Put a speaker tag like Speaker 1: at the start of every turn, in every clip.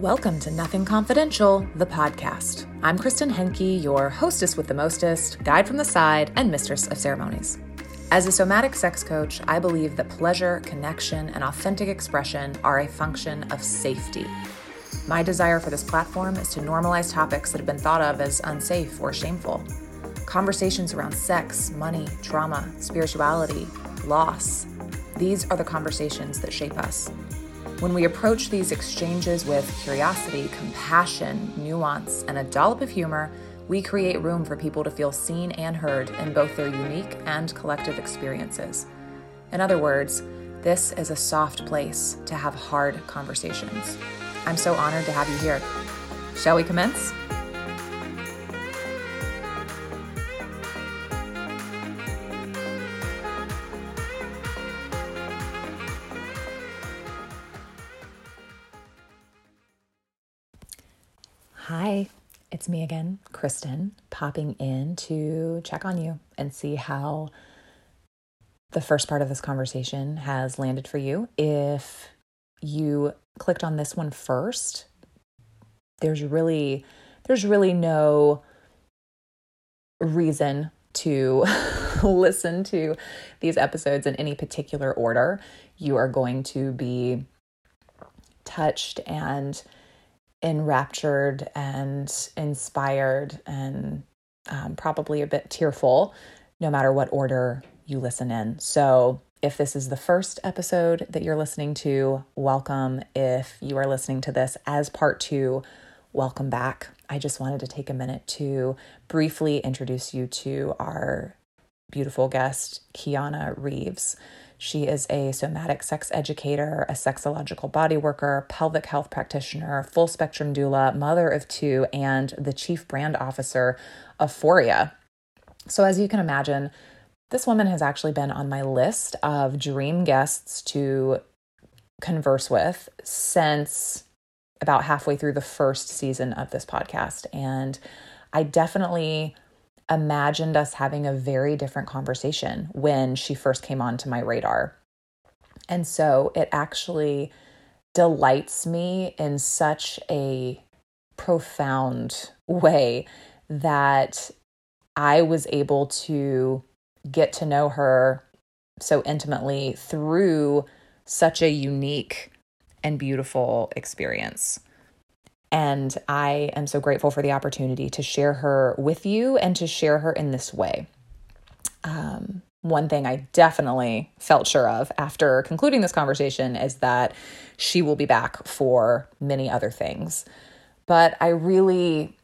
Speaker 1: Welcome to Nothing Confidential, the podcast. I'm Kristen Henke, your hostess with the mostest, guide from the side, and mistress of ceremonies. As a somatic sex coach, I believe that pleasure, connection, and authentic expression are a function of safety. My desire for this platform is to normalize topics that have been thought of as unsafe or shameful. Conversations around sex, money, trauma, spirituality, loss. These are the conversations that shape us. When we approach these exchanges with curiosity, compassion, nuance, and a dollop of humor, we create room for people to feel seen and heard in both their unique and collective experiences. In other words, this is a soft place to have hard conversations. I'm so honored to have you here. Shall we commence? It's me again, Kristen, popping in to check on you and see how the first part of this conversation has landed for you. If you clicked on this one first, there's really there's really no reason to listen to these episodes in any particular order. You are going to be touched and enraptured and inspired and um, probably a bit tearful, no matter what order you listen in. So, if this is the first episode that you're listening to, welcome. If you are listening to this as part two, welcome back. I just wanted to take a minute to briefly introduce you to our beautiful guest, Kiana Reeves. She is a somatic sex educator, a sexological body worker, pelvic health practitioner, full spectrum doula, mother of two, and the chief brand officer of Foria. So, as you can imagine, this woman has actually been on my list of dream guests to converse with since about halfway through the first season of this podcast. And I definitely imagined us having a very different conversation when she first came onto my radar. And so it actually delights me in such a profound way that I was able to get to know her so intimately through such a unique and beautiful experience. And I am so grateful for the opportunity to share her with you and to share her in this way. Um, one thing I definitely felt sure of after concluding this conversation is that she will be back for many other things. But I really,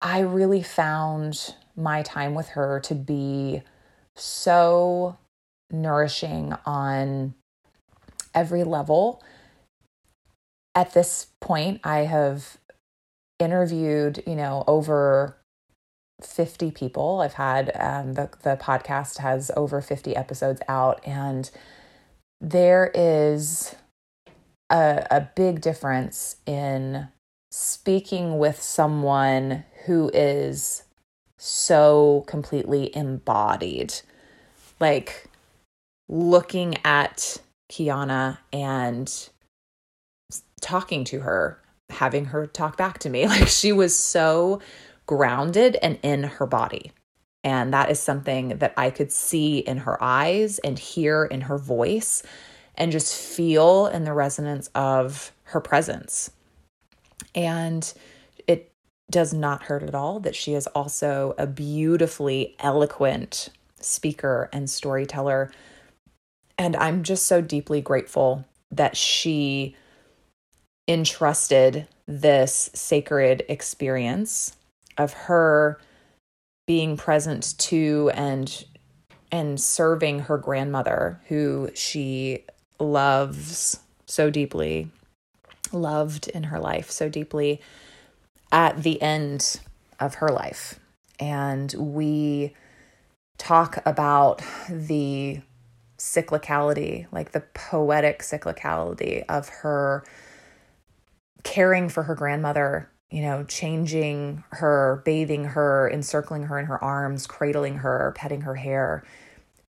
Speaker 1: I really found my time with her to be so nourishing on every level at this point, I have interviewed, you know, over 50 people. I've had um, the, the podcast has over 50 episodes out, and there is a, a big difference in speaking with someone who is so completely embodied. Like looking at Kiana and talking to her, having her talk back to me. Like she was so grounded and in her body. And that is something that I could see in her eyes and hear in her voice and just feel in the resonance of her presence. And it does not hurt at all that she is also a beautifully eloquent speaker and storyteller. And I'm just so deeply grateful that she entrusted this sacred experience of her being present to and and serving her grandmother who she loves so deeply loved in her life so deeply at the end of her life. And we talk about the cyclicality like the poetic cyclicality of her caring for her grandmother, you know, changing her, bathing her, encircling her in her arms, cradling her, petting her hair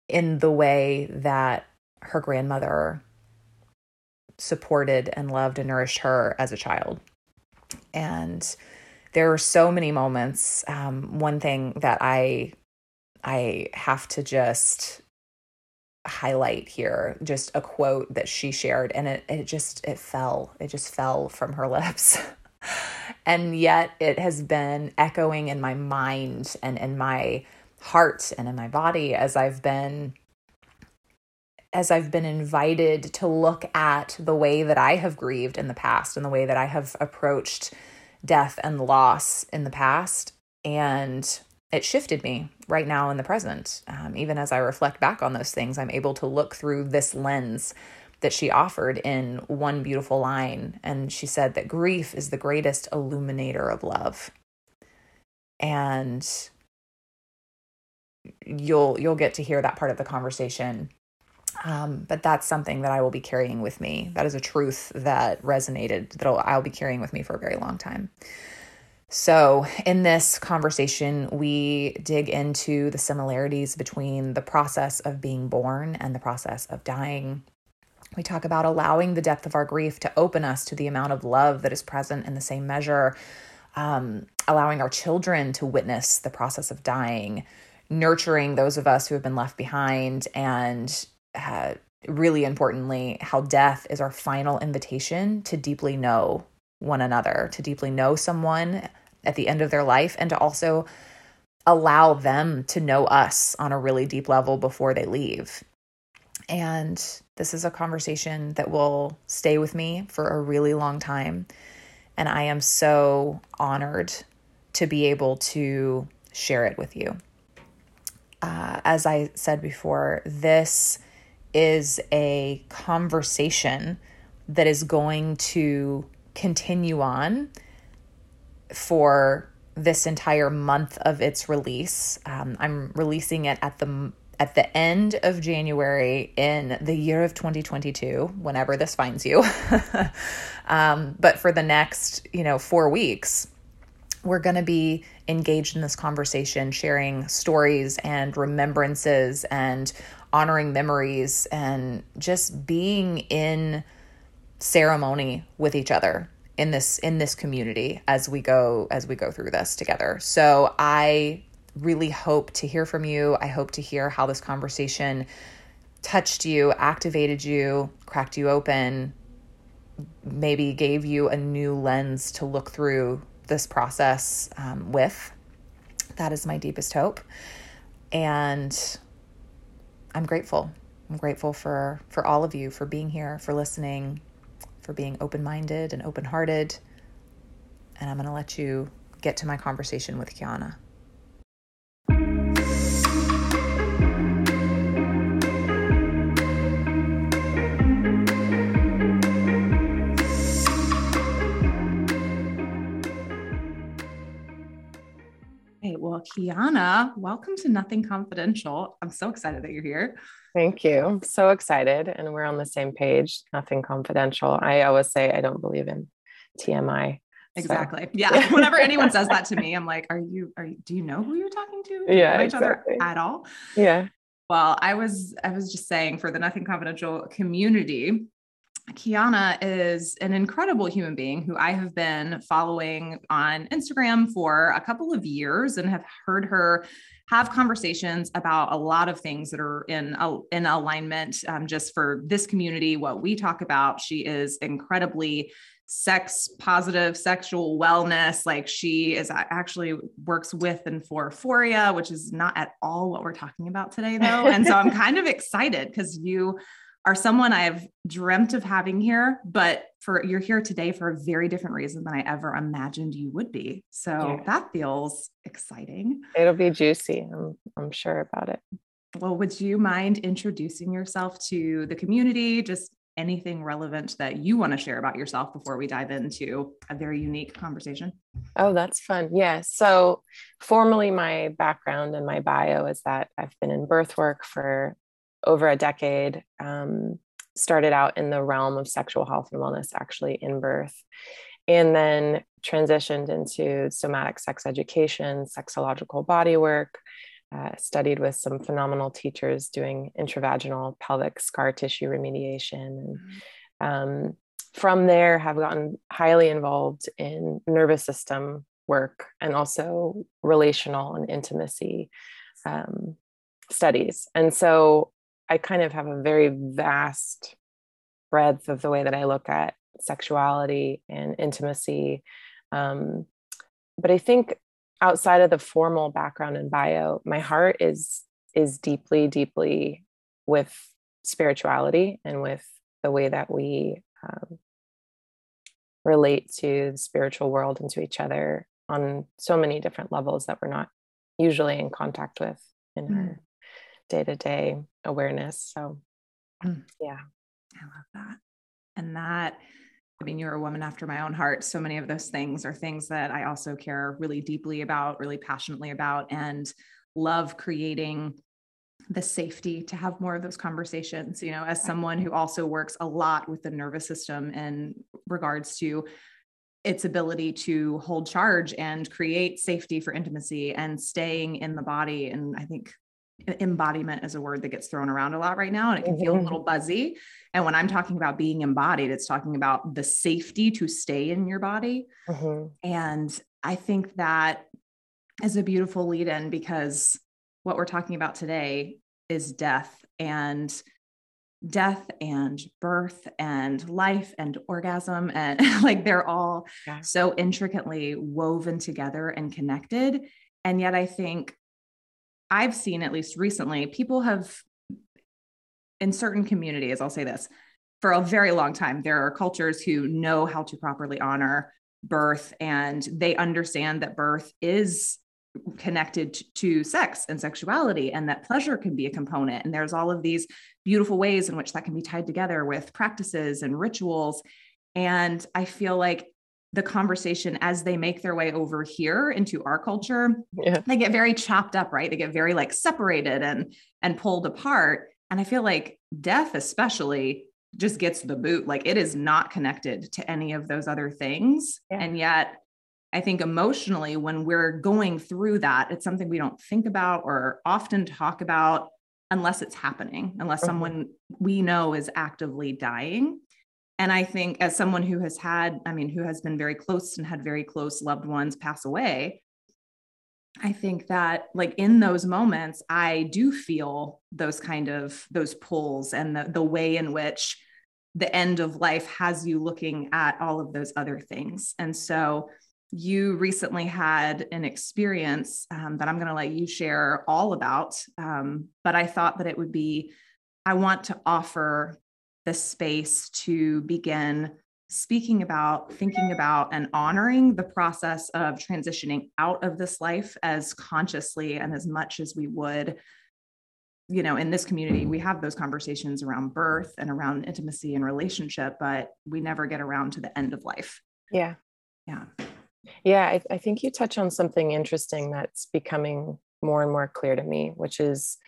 Speaker 1: in the way that her grandmother supported and loved and nourished her as a child. And there are so many moments. Um, one thing that I I have to just highlight here just a quote that she shared and it, it just it fell it just fell from her lips and yet it has been echoing in my mind and in my heart and in my body as i've been as I've been invited to look at the way that I have grieved in the past and the way that I have approached death and loss in the past. And it shifted me right now in the present. Um, even as I reflect back on those things, I'm able to look through this lens that she offered in one beautiful line. And she said that grief is the greatest illuminator of love. And you'll you'll get to hear that part of the conversation um, but that's something that I will be carrying with me. That is a truth that resonated that I'll, I'll be carrying with me for a very long time. So, in this conversation, we dig into the similarities between the process of being born and the process of dying. We talk about allowing the depth of our grief to open us to the amount of love that is present in the same measure, um, allowing our children to witness the process of dying, nurturing those of us who have been left behind, and uh, really importantly, how death is our final invitation to deeply know one another, to deeply know someone at the end of their life, and to also allow them to know us on a really deep level before they leave. And this is a conversation that will stay with me for a really long time. And I am so honored to be able to share it with you. Uh, as I said before, this is a conversation that is going to continue on for this entire month of its release. Um, I'm releasing it at the at the end of January in the year of 2022, whenever this finds you. um, but for the next, you know, four weeks, we're going to be engaged in this conversation, sharing stories and remembrances and honoring memories and just being in ceremony with each other in this in this community as we go as we go through this together. So I really hope to hear from you. I hope to hear how this conversation touched you, activated you, cracked you open, maybe gave you a new lens to look through this process um, with. That is my deepest hope. And I'm grateful. I'm grateful for for all of you for being here, for listening, for being open-minded and open-hearted. And I'm going to let you get to my conversation with Kiana. Well, Kiana, welcome to Nothing Confidential. I'm so excited that you're here.
Speaker 2: Thank you. I'm so excited. And we're on the same page. Nothing confidential. I always say I don't believe in TMI.
Speaker 1: Exactly. So. Yeah. Whenever anyone says that to me, I'm like, are you, are you, do you know who you're talking to?
Speaker 2: Yeah.
Speaker 1: Each exactly. other at all?
Speaker 2: Yeah.
Speaker 1: Well, I was, I was just saying for the Nothing Confidential community, Kiana is an incredible human being who I have been following on Instagram for a couple of years and have heard her have conversations about a lot of things that are in in alignment um, just for this community what we talk about. She is incredibly sex positive sexual wellness. Like she is actually works with and for Foria which is not at all what we're talking about today though. And so I'm kind of excited because you are someone I've dreamt of having here, but for you're here today for a very different reason than I ever imagined you would be. So yeah. that feels exciting.
Speaker 2: It'll be juicy. I'm, I'm sure about it.
Speaker 1: Well, would you mind introducing yourself to the community? Just anything relevant that you want to share about yourself before we dive into a very unique conversation?
Speaker 2: Oh, that's fun. Yeah. So, formally, my background and my bio is that I've been in birth work for over a decade. Um, started out in the realm of sexual health and wellness, actually in birth, and then transitioned into somatic sex education, sexological body work. Uh, studied with some phenomenal teachers doing intravaginal pelvic scar tissue remediation and Um, from there, have gotten highly involved in nervous system work and also relational and intimacy um, studies. And so I kind of have a very vast breadth of the way that I look at sexuality and intimacy. Um, but I think outside of the formal background and bio, my heart is is deeply, deeply with spirituality and with the way that we um, relate to the spiritual world and to each other on so many different levels that we're not usually in contact with in mm. our day-to-day awareness so mm. yeah
Speaker 1: i love that and that I mean, you're a woman after my own heart. So many of those things are things that I also care really deeply about, really passionately about, and love creating the safety to have more of those conversations. You know, as someone who also works a lot with the nervous system in regards to its ability to hold charge and create safety for intimacy and staying in the body. And I think embodiment is a word that gets thrown around a lot right now and it can feel a mm-hmm. little buzzy. And when I'm talking about being embodied, it's talking about the safety to stay in your body. Mm-hmm. And I think that is a beautiful lead in because what we're talking about today is death and death and birth and life and orgasm and like they're all yeah. so intricately woven together and connected and yet i think i've seen at least recently people have in certain communities i'll say this for a very long time there are cultures who know how to properly honor birth and they understand that birth is connected to sex and sexuality and that pleasure can be a component. And there's all of these beautiful ways in which that can be tied together with practices and rituals. And i feel like the conversation as they make their way over here into our culture yeah. they get very chopped up right they get very like separated and and pulled apart and i feel like death especially just gets the boot like it is not connected to any of those other things yeah. and yet I think emotionally, when we're going through that, it's something we don't think about or often talk about unless it's happening, unless mm-hmm. someone we know is actively dying. And I think, as someone who has had, I mean, who has been very close and had very close loved ones pass away, I think that, like, in those moments, I do feel those kind of those pulls and the, the way in which the end of life has you looking at all of those other things. And so, you recently had an experience um, that I'm going to let you share all about. Um, but I thought that it would be, I want to offer the space to begin speaking about, thinking about, and honoring the process of transitioning out of this life as consciously and as much as we would. You know, in this community, we have those conversations around birth and around intimacy and relationship, but we never get around to the end of life.
Speaker 2: Yeah.
Speaker 1: Yeah.
Speaker 2: Yeah, I, I think you touch on something interesting that's becoming more and more clear to me, which is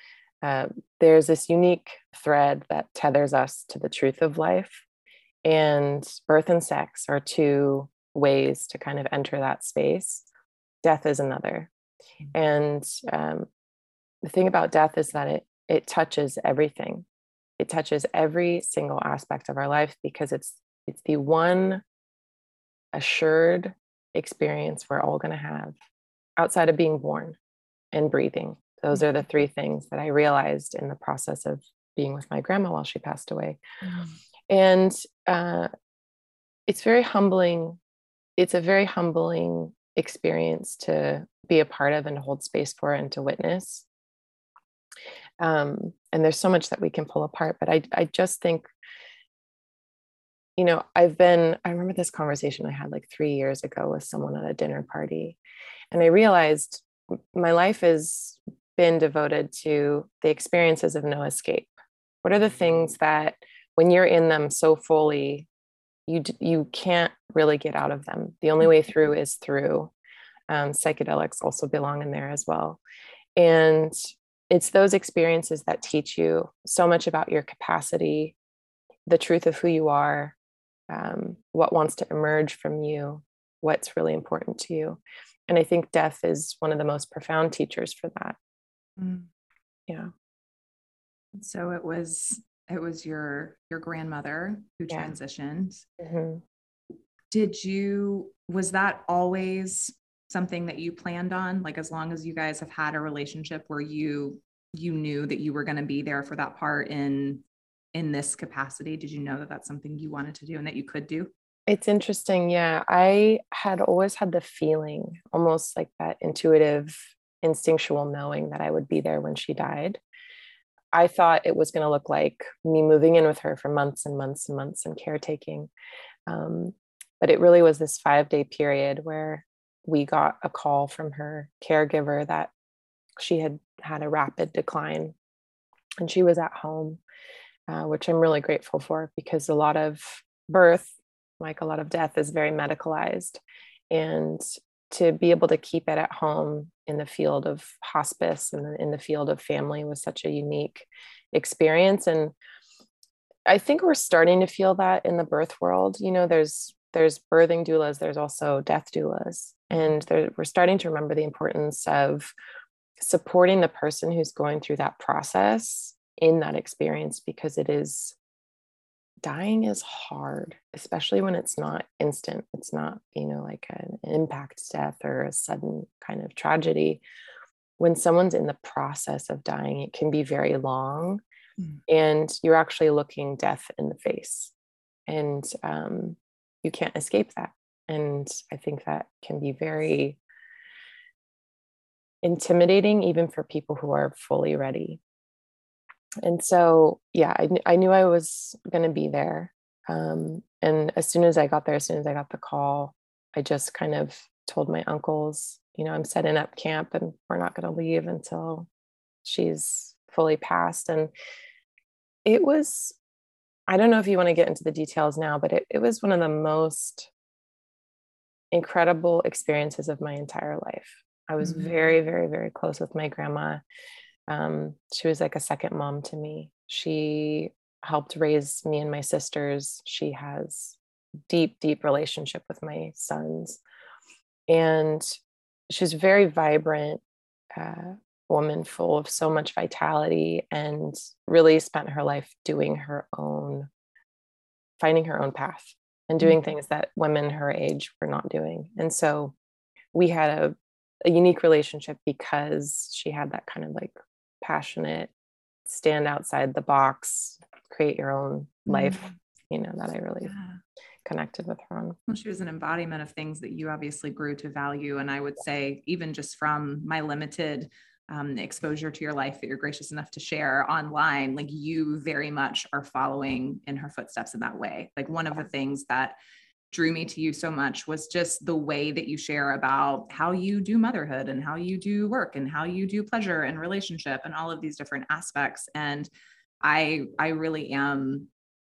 Speaker 2: uh, there's this unique thread that tethers us to the truth of life. And birth and sex are two ways to kind of enter that space. Death is another. Mm-hmm. And um, the thing about death is that it it touches everything. It touches every single aspect of our life because it's it's the one assured experience we're all going to have outside of being born and breathing. Those are the three things that I realized in the process of being with my grandma while she passed away. Mm. And uh, it's very humbling. It's a very humbling experience to be a part of and to hold space for and to witness. Um, and there's so much that we can pull apart, but I, I just think you know, I've been, I remember this conversation I had like three years ago with someone at a dinner party. And I realized my life has been devoted to the experiences of no escape. What are the things that when you're in them so fully, you, you can't really get out of them? The only way through is through. Um, psychedelics also belong in there as well. And it's those experiences that teach you so much about your capacity, the truth of who you are, um, what wants to emerge from you, what's really important to you. And I think death is one of the most profound teachers for that. Mm. Yeah.
Speaker 1: So it was it was your your grandmother who
Speaker 2: Yeah.
Speaker 1: transitioned.
Speaker 2: Mhm.
Speaker 1: Did you was that always something that you planned on like as long as you guys have had a relationship where you you knew that you were going to be there for that part in in this capacity did you know that that's something you wanted to do and that you could do
Speaker 2: It's interesting. Yeah. I had always had the feeling, almost like that intuitive, instinctual knowing that I would be there when she died. I thought it was going to look like me moving in with her for months and months and months and caretaking. Um, but it really was this five day period where we got a call from her caregiver that she had had a rapid decline and she was at home, uh, which I'm really grateful for because a lot of birth, like a lot of death, is very medicalized. And to be able to keep it at home in the field of hospice and in the field of family was such a unique experience. And I think we're starting to feel that in the birth world. You know, there's there's birthing doulas, there's also death doulas, and there, we're starting to remember the importance of supporting the person who's going through that process in that experience because it is dying is hard especially when it's not instant. It's not you know like an impact death or a sudden kind of tragedy. When someone's in the process of dying it can be very long
Speaker 1: Mm.
Speaker 2: and you're actually looking death in the face and um, you can't escape that. And i think that can be very intimidating even for people who are fully ready and so yeah i, I knew i was going to be there um, and as soon as i got there as soon as i got the call i just kind of told my uncles you know i'm setting up camp and we're not going to leave until she's fully passed. And it was i don't know if you want to get into the details now but it, it was one of the most incredible experiences of my entire life. I was
Speaker 1: Mhm.
Speaker 2: very very very close with my grandma um, she was like a second mom to me. She helped raise me and my sisters. She has deep deep relationship with my sons. And she's a very vibrant uh, woman full of so much vitality and really spent her life doing her own finding her own path and doing things that women her age were not doing. And so we had a, a unique relationship because she had that kind of like passionate stand outside the box create your own life
Speaker 1: Mhm.
Speaker 2: you know that i really
Speaker 1: yeah
Speaker 2: connected with her on
Speaker 1: Well, she was an embodiment of things that you obviously grew to value. And I would say, even just from my limited um, exposure to your life that you're gracious enough to share online, like you very much are following in her footsteps in that way. Like one of the things that drew me to you so much was just the way that you share about how you do motherhood and how you do work and how you do pleasure and relationship and all of these different aspects. And I I really am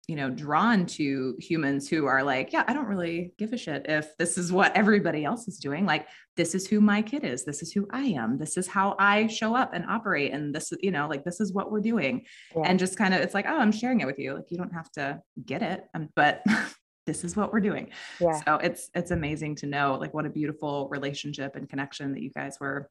Speaker 1: you know drawn to humans who are like yeah i don't really give a shit if this is what everybody else is doing. Like this is who my kid is. This is who i am. This is how i show up and operate. And this you know like this is what we're doing.
Speaker 2: Yeah.
Speaker 1: and just kind of it's like oh i'm sharing it with you. Like you don't have to get it. Um, but this is what we're doing
Speaker 2: yeah
Speaker 1: so it's it's amazing to know like what a beautiful relationship and connection that you guys were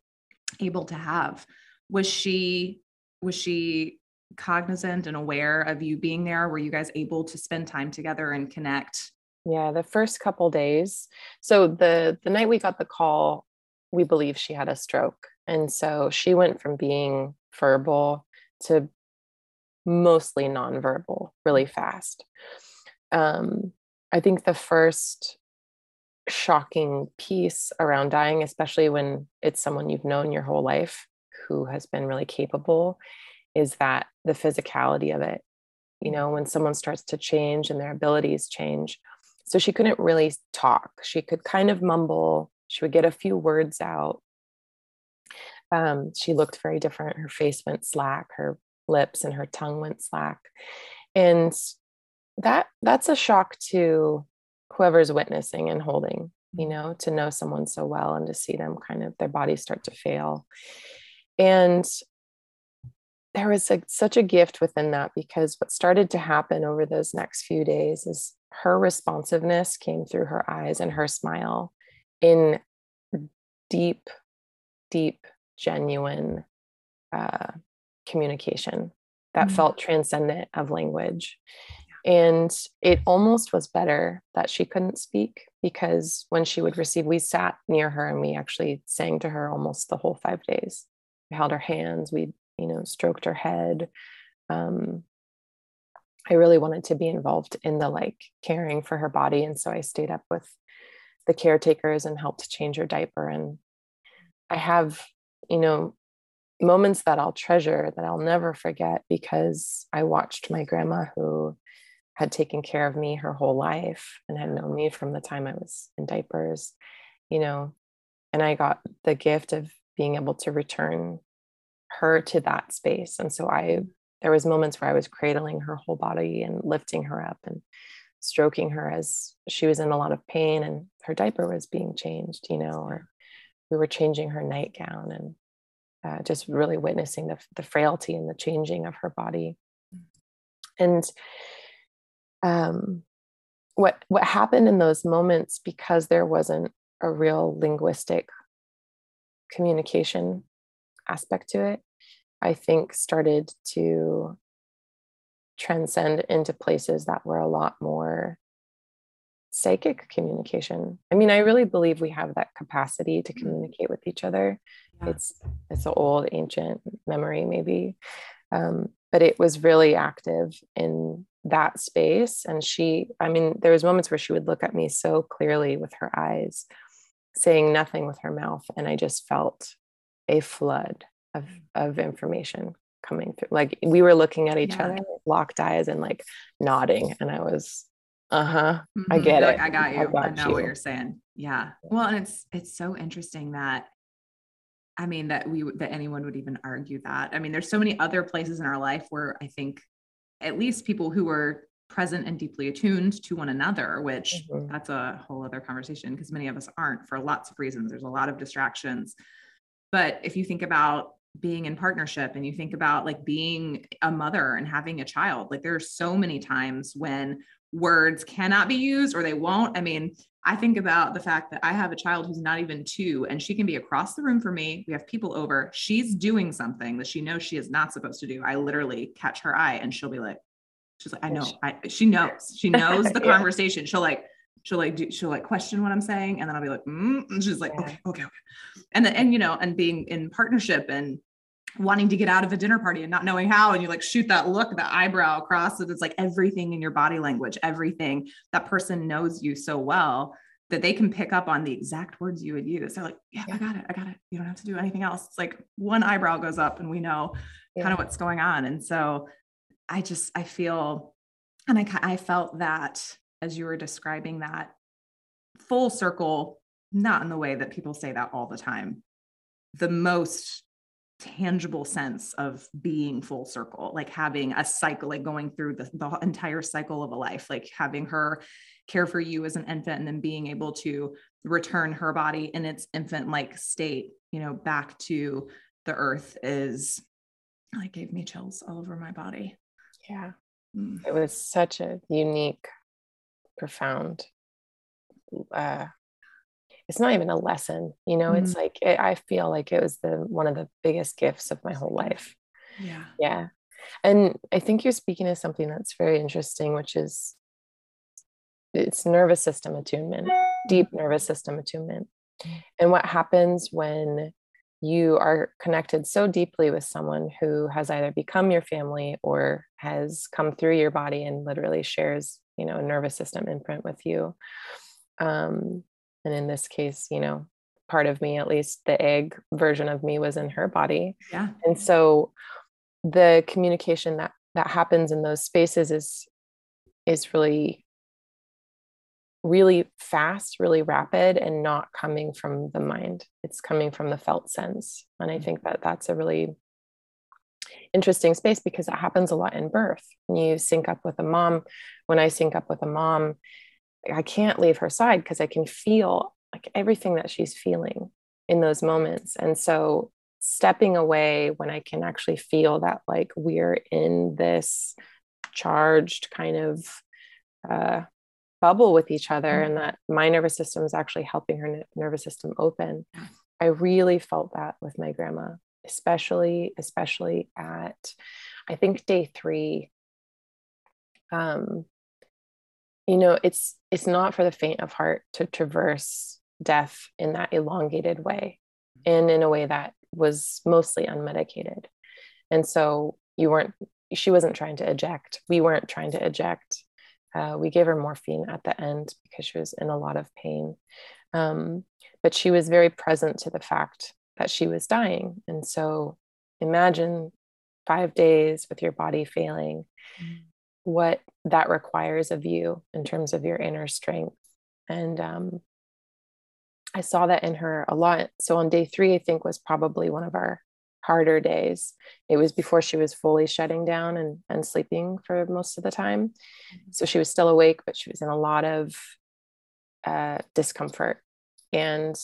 Speaker 1: able to have was she was she cognizant and aware of you being there were you guys able to spend time together and connect
Speaker 2: Yeah, the first couple days. So the the night we got the call, we believe she had a stroke. And so she went from being verbal to mostly nonverbal really fast. Um, I think the first shocking piece around dying, especially when it's someone you've known your whole life who has been really capable, is that the physicality of it. You know, when someone starts to change and their abilities change. So she couldn't really talk. She could kind of mumble. She would get a few words out. Um, she looked very different. Her face went slack. Her lips and her tongue went slack. And that that's a shock to whoever's witnessing and holding, you know, to know someone so well and to see them kind of their bodies start to fail. And there was a, such a gift within that because what started to happen over those next few days is her responsiveness came through her eyes and her smile in deep, deep, genuine uh, communication that mm-hmm. felt transcendent of language. And it almost was better that she couldn't speak because when she would receive, we sat near her and we actually sang to her almost the whole five days. We held her hands, we, you know, stroked her head. Um, I really wanted to be involved in the like caring for her body. And so I stayed up with the caretakers and helped change her diaper. And I have, you know, moments that I'll treasure that I'll never forget because I watched my grandma who had taken care of me her whole life and had known me from the time I was in diapers, you know, and I got the gift of being able to return her to that space. And so I, there was moments where I was cradling her whole body and lifting her up and stroking her as she was in a lot of pain and her diaper was being changed, you know, or we were changing her nightgown and uh, just really witnessing the, the frailty and the changing of her body. Mm. And um, what what happened in those moments because there wasn't a real linguistic communication aspect to it i think started to transcend into places that were a lot more psychic communication i mean i really believe we have that capacity to mm-hmm. communicate with each other yeah. it's it's an old ancient memory maybe um, but it was really active in that space and she i mean there was moments where she would look at me so clearly with her eyes saying nothing with her mouth and i just felt a flood of of information coming through. Like we were looking at each yeah. other locked eyes and like nodding and i was uh-huh mm-hmm. i get it.
Speaker 1: I got you. I, got I know you. what you're saying. Yeah. Well and it's it's so interesting that I mean that we that anyone would even argue that. I mean, there's so many other places in our life where I think at least people who are present and deeply attuned to one another, which mm-hmm. that's a whole other conversation because many of us aren't for lots of reasons. There's a lot of distractions. But if you think about being in partnership and you think about like being a mother and having a child, like there's so many times when words cannot be used or they won't. I mean, I think about the fact that I have a child who's not even two and she can be across the room from me. We have people over. She's doing something that she knows she is not supposed to do. I literally catch her eye and she'll be like, she's like, I know, I, she knows, she knows the yeah. conversation. She'll like, she'll like do, she'll like question what I'm saying. And then I'll be like, mm, and she's like, yeah. okay, okay, okay. And then, and, you know, and being in partnership and wanting to get out of a dinner party and not knowing how and you like shoot that look that eyebrow across it it's like everything in your body language everything that person knows you so well that they can pick up on the exact words you would use. They're like yeah, yeah. i got it i got it. You don't have to do anything else. It's like one eyebrow goes up and we know yeah. kind of what's going on. And so i just i feel and i i felt that as you were describing that full circle not in the way that people say that all the time. The most tangible sense of being full circle like having a cycle like going through the, the entire cycle of a life like having her care for you as an infant and then being able to return her body in its infant like state you know back to the earth is like gave me chills all over my body
Speaker 2: yeah mm. it was such a unique profound uh it's not even a lesson you know mm-hmm. it's like it, i feel like it was the one of the biggest gifts of my whole life.
Speaker 1: Yeah.
Speaker 2: Yeah. And i think you're speaking to something that's very interesting which is it's nervous system attunement deep nervous system attunement. Mm. and what happens when you are connected so deeply with someone who has either become your family or has come through your body and literally shares you know a nervous system imprint with you um, and in this case you know part of me at least the egg version of me was in her body.
Speaker 1: Yeah.
Speaker 2: And so the communication that that happens in those spaces is is really really fast really rapid and not coming from the mind. It's coming from the felt sense. And i mm-hmm. think that that's a really interesting space because it happens a lot in birth. When you sync up with a mom when i sync up with a mom I can't leave her side because I can feel like everything that she's feeling in those moments. And so stepping away when I can actually feel that like we're in this charged kind of uh, bubble with each other mm-hmm. and that my nervous system is actually helping her nervous system open. I really felt that with my grandma, especially, especially at I think day three, um, you know, it's it's not for the faint of heart to traverse death in that elongated way and in a way that was mostly unmedicated. And so you weren't, she wasn't trying to eject. We weren't trying to eject. Uh, we gave her morphine at the end because she was in a lot of pain. Um, but she was very present to the fact that she was dying. And so imagine five days with your body failing, mm. What that requires of you in terms of your inner strength. And um, I saw that in her a lot. So on day three, I think was probably one of our harder days. It was before she was fully shutting down and, and sleeping for most of the time. Mm-hmm. So she was still awake, but she was in a lot of uh, discomfort and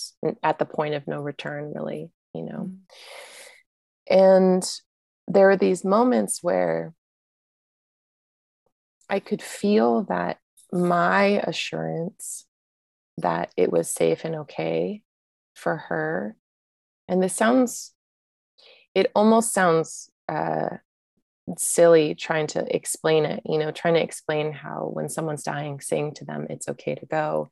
Speaker 2: at the point of no return, really, you know. Mm-hmm. And there were these moments where I could feel that my assurance that it was safe and okay for her. And this sounds, it almost sounds uh, silly trying to explain it, you know, trying to explain how when someone's dying, saying to them, it's okay to go.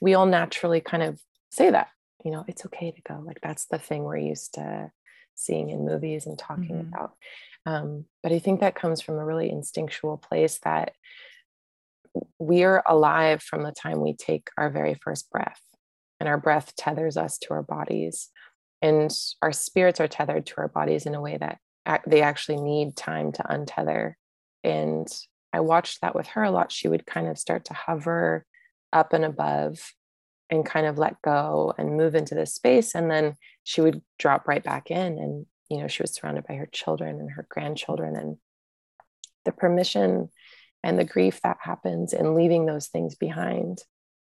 Speaker 2: We all naturally kind of say that, you know, it's okay to go. Like that's the thing we're used to seeing in movies and talking mm-hmm. about. Um, but I think that comes from a really instinctual place that we're alive from the time we take our very first breath, and our breath tethers us to our bodies. And our spirits are tethered to our bodies in a way that they actually need time to untether. And I watched that with her a lot. She would kind of start to hover up and above and kind of let go and move into this space. And then she would drop right back in. And, you know, she was surrounded by her children and her grandchildren. And the permission and the grief that happens in leaving those things behind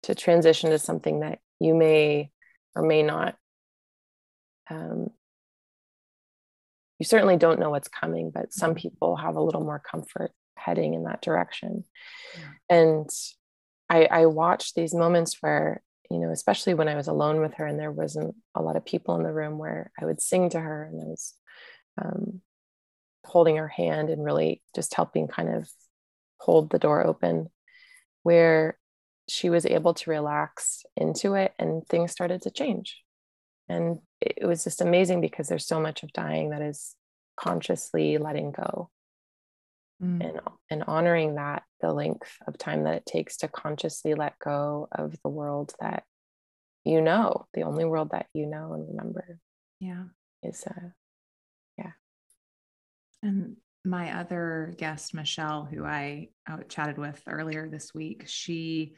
Speaker 2: to transition to something that you may or may not um, you certainly don't know what's coming but some mm-hmm. people have a little more comfort heading in that direction yeah. and I, I watched these moments where you know especially when i was alone with her and there wasn't a lot of people in the room where i would sing to her and i was um, holding her hand and really just helping kind of hold the door open where she was able to relax into it and things started to change. And it was just amazing because there's so much of dying that is consciously letting go mm. and and honoring that the length of time that it takes to consciously let go of the world that you know the only world that you know and remember
Speaker 1: yeah
Speaker 2: is uh yeah
Speaker 1: and my other guest, Michelle, who I uh, chatted with earlier this week, she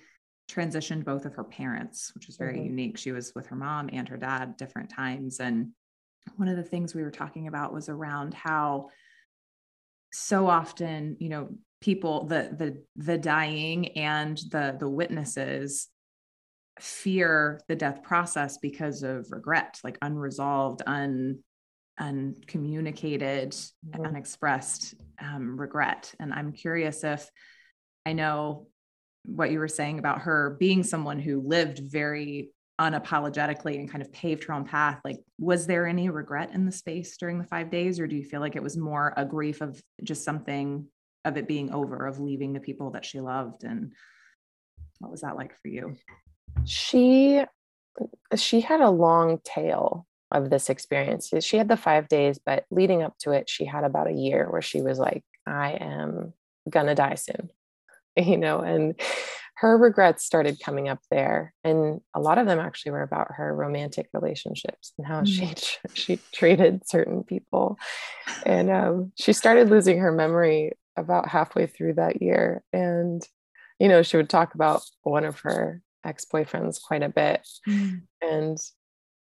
Speaker 1: transitioned both of her parents, which was very mm-hmm. unique. She was with her mom and her dad different times. And one of the things we were talking about was around how so often, you know, people, the the the dying and the the witnesses fear the death process because of regret, like unresolved, un uncommunicated, mm-hmm. unexpressed um, regret. And I'm curious if I know what you were saying about her being someone who lived very unapologetically and kind of paved her own path. Like, was there any regret in the space during the five days, or do you feel like it was more a grief of just something of it being over, of leaving the people that she loved? And what was that like for you?
Speaker 2: She she had a long tail of this experience. She had the five days, but leading up to it, she had about a year where she was like, I am gonna die soon, you know, and her regrets started coming up there. And a lot of them actually were about her romantic relationships and how she she treated certain people. And um, she started losing her memory about halfway through that year. And, you know, she would talk about one of her ex-boyfriends quite a bit. Mm-hmm. And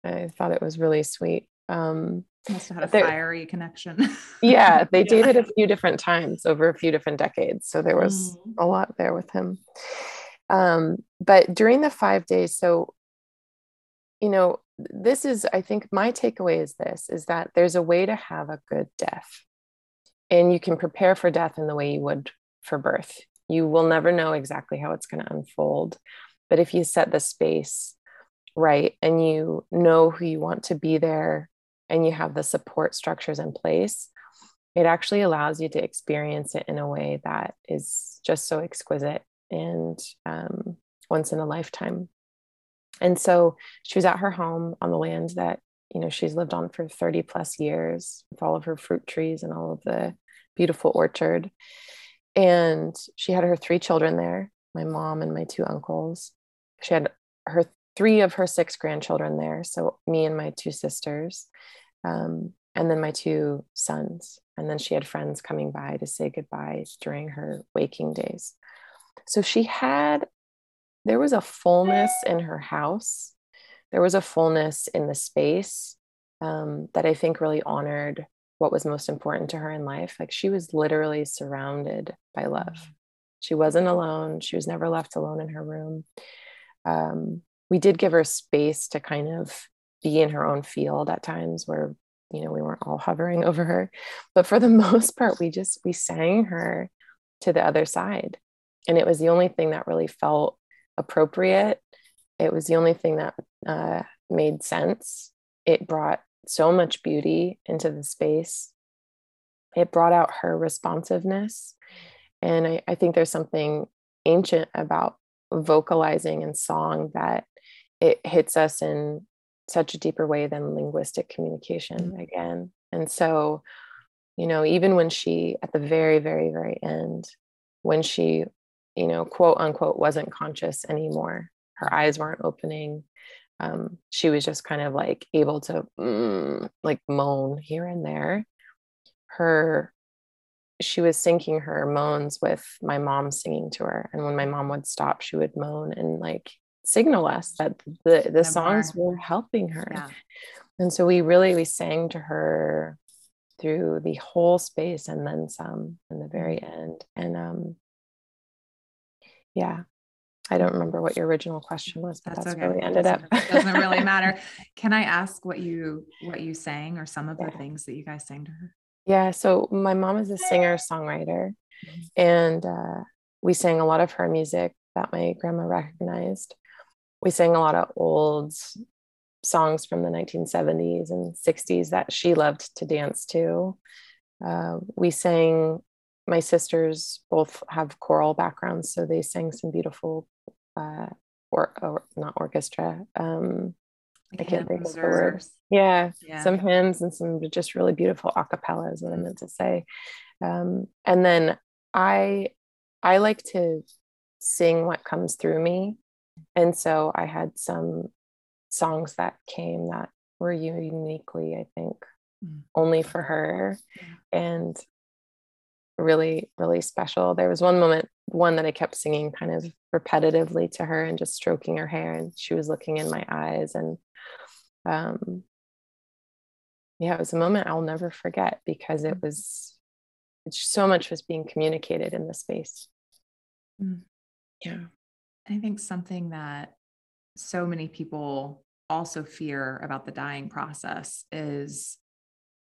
Speaker 2: I thought it was really sweet. Um,
Speaker 1: Must have had a fiery connection.
Speaker 2: yeah, they dated a few different times over a few different decades. So there was mm. a lot there with him. Um, but during the five days, so, you know, this is, I think my takeaway is this is that there's a way to have a good death. And you can prepare for death in the way you would for birth. You will never know exactly how it's going to unfold. But if you set the space right and you know who you want to be there and you have the support structures in place it actually allows you to experience it in a way that is just so exquisite and um, once in a lifetime. And so she was at her home on the land that you know she's lived on for 30 plus years with all of her fruit trees and all of the beautiful orchard. And she had her three children there, my mom and my two uncles. She had her three of her six grandchildren there, so me and my two sisters. Um, and then my two sons. And then she had friends coming by to say goodbye during her waking days. So she had, there was a fullness in her house. There was a fullness in the space um, that I think really honored what was most important to her in life. Like she was literally surrounded by love. She wasn't alone. She was never left alone in her room. Um, we did give her space to kind of be in her own field at times where you know we weren't all hovering over her but for the most part we just we sang her to the other side and it was the only thing that really felt appropriate it was the only thing that uh, made sense it brought so much beauty into the space it brought out her responsiveness and I, I think there's something ancient about vocalizing and song that it hits us in such a deeper way than linguistic communication mm-hmm. again. And so, you know, even when she, at the very, very, very end, when she, you know, quote unquote, wasn't conscious anymore, her eyes weren't opening. Um, she was just kind of like able to mm, like moan here and there. Her, she was syncing her moans with my mom singing to her. And when my mom would stop, she would moan and like signal us that the the songs were helping her yeah. and so we really we sang to her through the whole space and then some in the very mm-hmm. end and um yeah I don't remember what your original question was, but that's, that's okay. where we ended up.
Speaker 1: doesn't really matter. Can I ask what you what you sang or some of yeah. the things that you guys sang to her?
Speaker 2: Yeah. So my mom is a singer songwriter, mm-hmm. and uh, we sang a lot of her music that my grandma recognized we sang a lot of old songs from the 1970s and 60s that she loved to dance to. Uh, we sang, my sisters both have choral backgrounds, so they sang some beautiful, uh, or, or not orchestra. Um, I can't think of the word. Yeah, yeah, some hymns and some just really beautiful a cappella is what I meant to say. Um, and then I, I like to sing what comes through me and so I had some songs that came that were uniquely, I think, mm. only for her and really, really special. There was one moment, one that I kept singing kind of repetitively to her and just stroking her hair, and she was looking in my eyes. And um, yeah, it was a moment I'll never forget because it was so much was being communicated in the space.
Speaker 1: Mm. Yeah. I think something that so many people also fear about the dying process is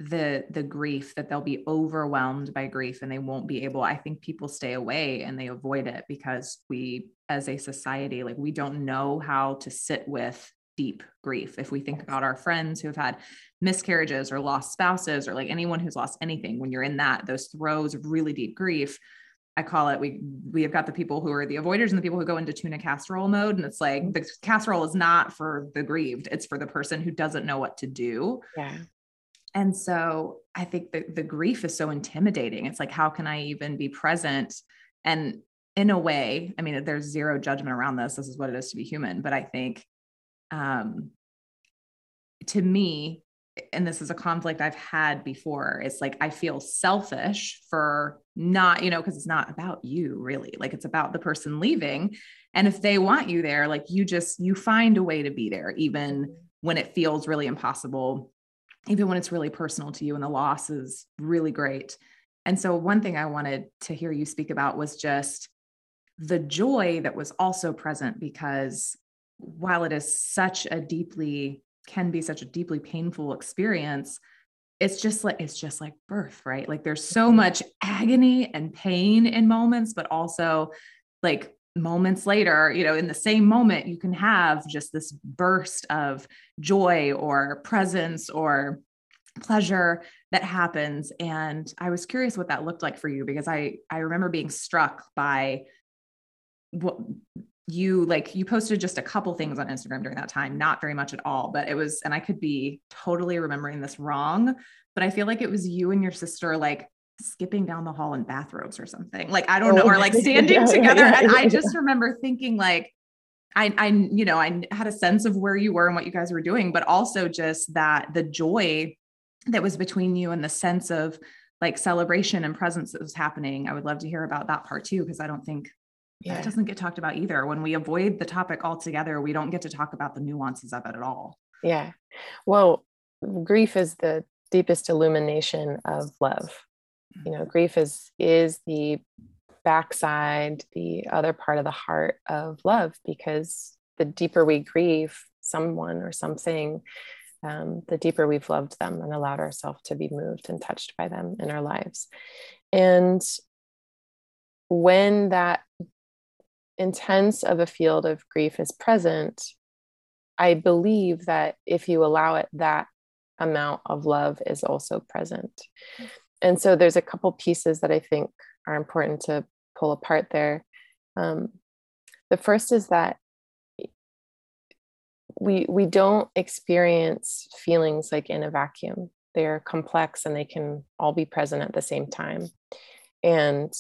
Speaker 1: the the grief that they'll be overwhelmed by grief and they won't be able i think people stay away and they avoid it because we as a society like we don't know how to sit with deep grief if we think about our friends who have had miscarriages or lost spouses or like anyone who's lost anything when you're in that those throes of really deep grief I call it we we have got the people who are the avoiders and the people who go into tuna casserole mode and it's like the casserole is not for the grieved it's for the person who doesn't know what to do.
Speaker 2: Yeah.
Speaker 1: And so I think that the grief is so intimidating. It's like how can I even be present and in a way, I mean there's zero judgment around this. This is what it is to be human, but I think um to me and this is a conflict I've had before. It's like I feel selfish for not, you know, because it's not about you really. Like it's about the person leaving. And if they want you there, like you just you find a way to be there, even when it feels really impossible, even when it's really personal to you and the loss is really great. And so one thing I wanted to hear you speak about was just the joy that was also present because while it is such a deeply can be such a deeply painful experience it's just like it's just like birth right like there's so much agony and pain in moments but also like moments later you know in the same moment you can have just this burst of joy or presence or pleasure that happens. And i was curious what that looked like for you because i i remember being struck by what you like you posted just a couple things on instagram during that time not very much at all but it was and i could be totally remembering this wrong but i feel like it was you and your sister like skipping down the hall in bathrobes or something like i don't oh, know or like standing together and i just remember thinking like I, I, you know, I had a sense of where you were and what you guys were doing, but also just that the joy that was between you and the sense of like celebration and presence that was happening. I would love to hear about that part too, because I don't think yeah. it doesn't get talked about either. When we avoid the topic altogether, we don't get to talk about the nuances of it at all.
Speaker 2: Yeah. Well, grief is the deepest illumination of love. You know, grief is is the backside, the other part of the heart of love, because the deeper we grieve someone or something, um, the deeper we've loved them and allowed ourselves to be moved and touched by them in our lives. And when that intense of a field of grief is present, I believe that if you allow it, that amount of love is also present. And so there's a couple pieces that I think are important to pull apart there. Um, the first is that we we don't experience feelings like in a vacuum. They're complex and they can all be present at the same time. And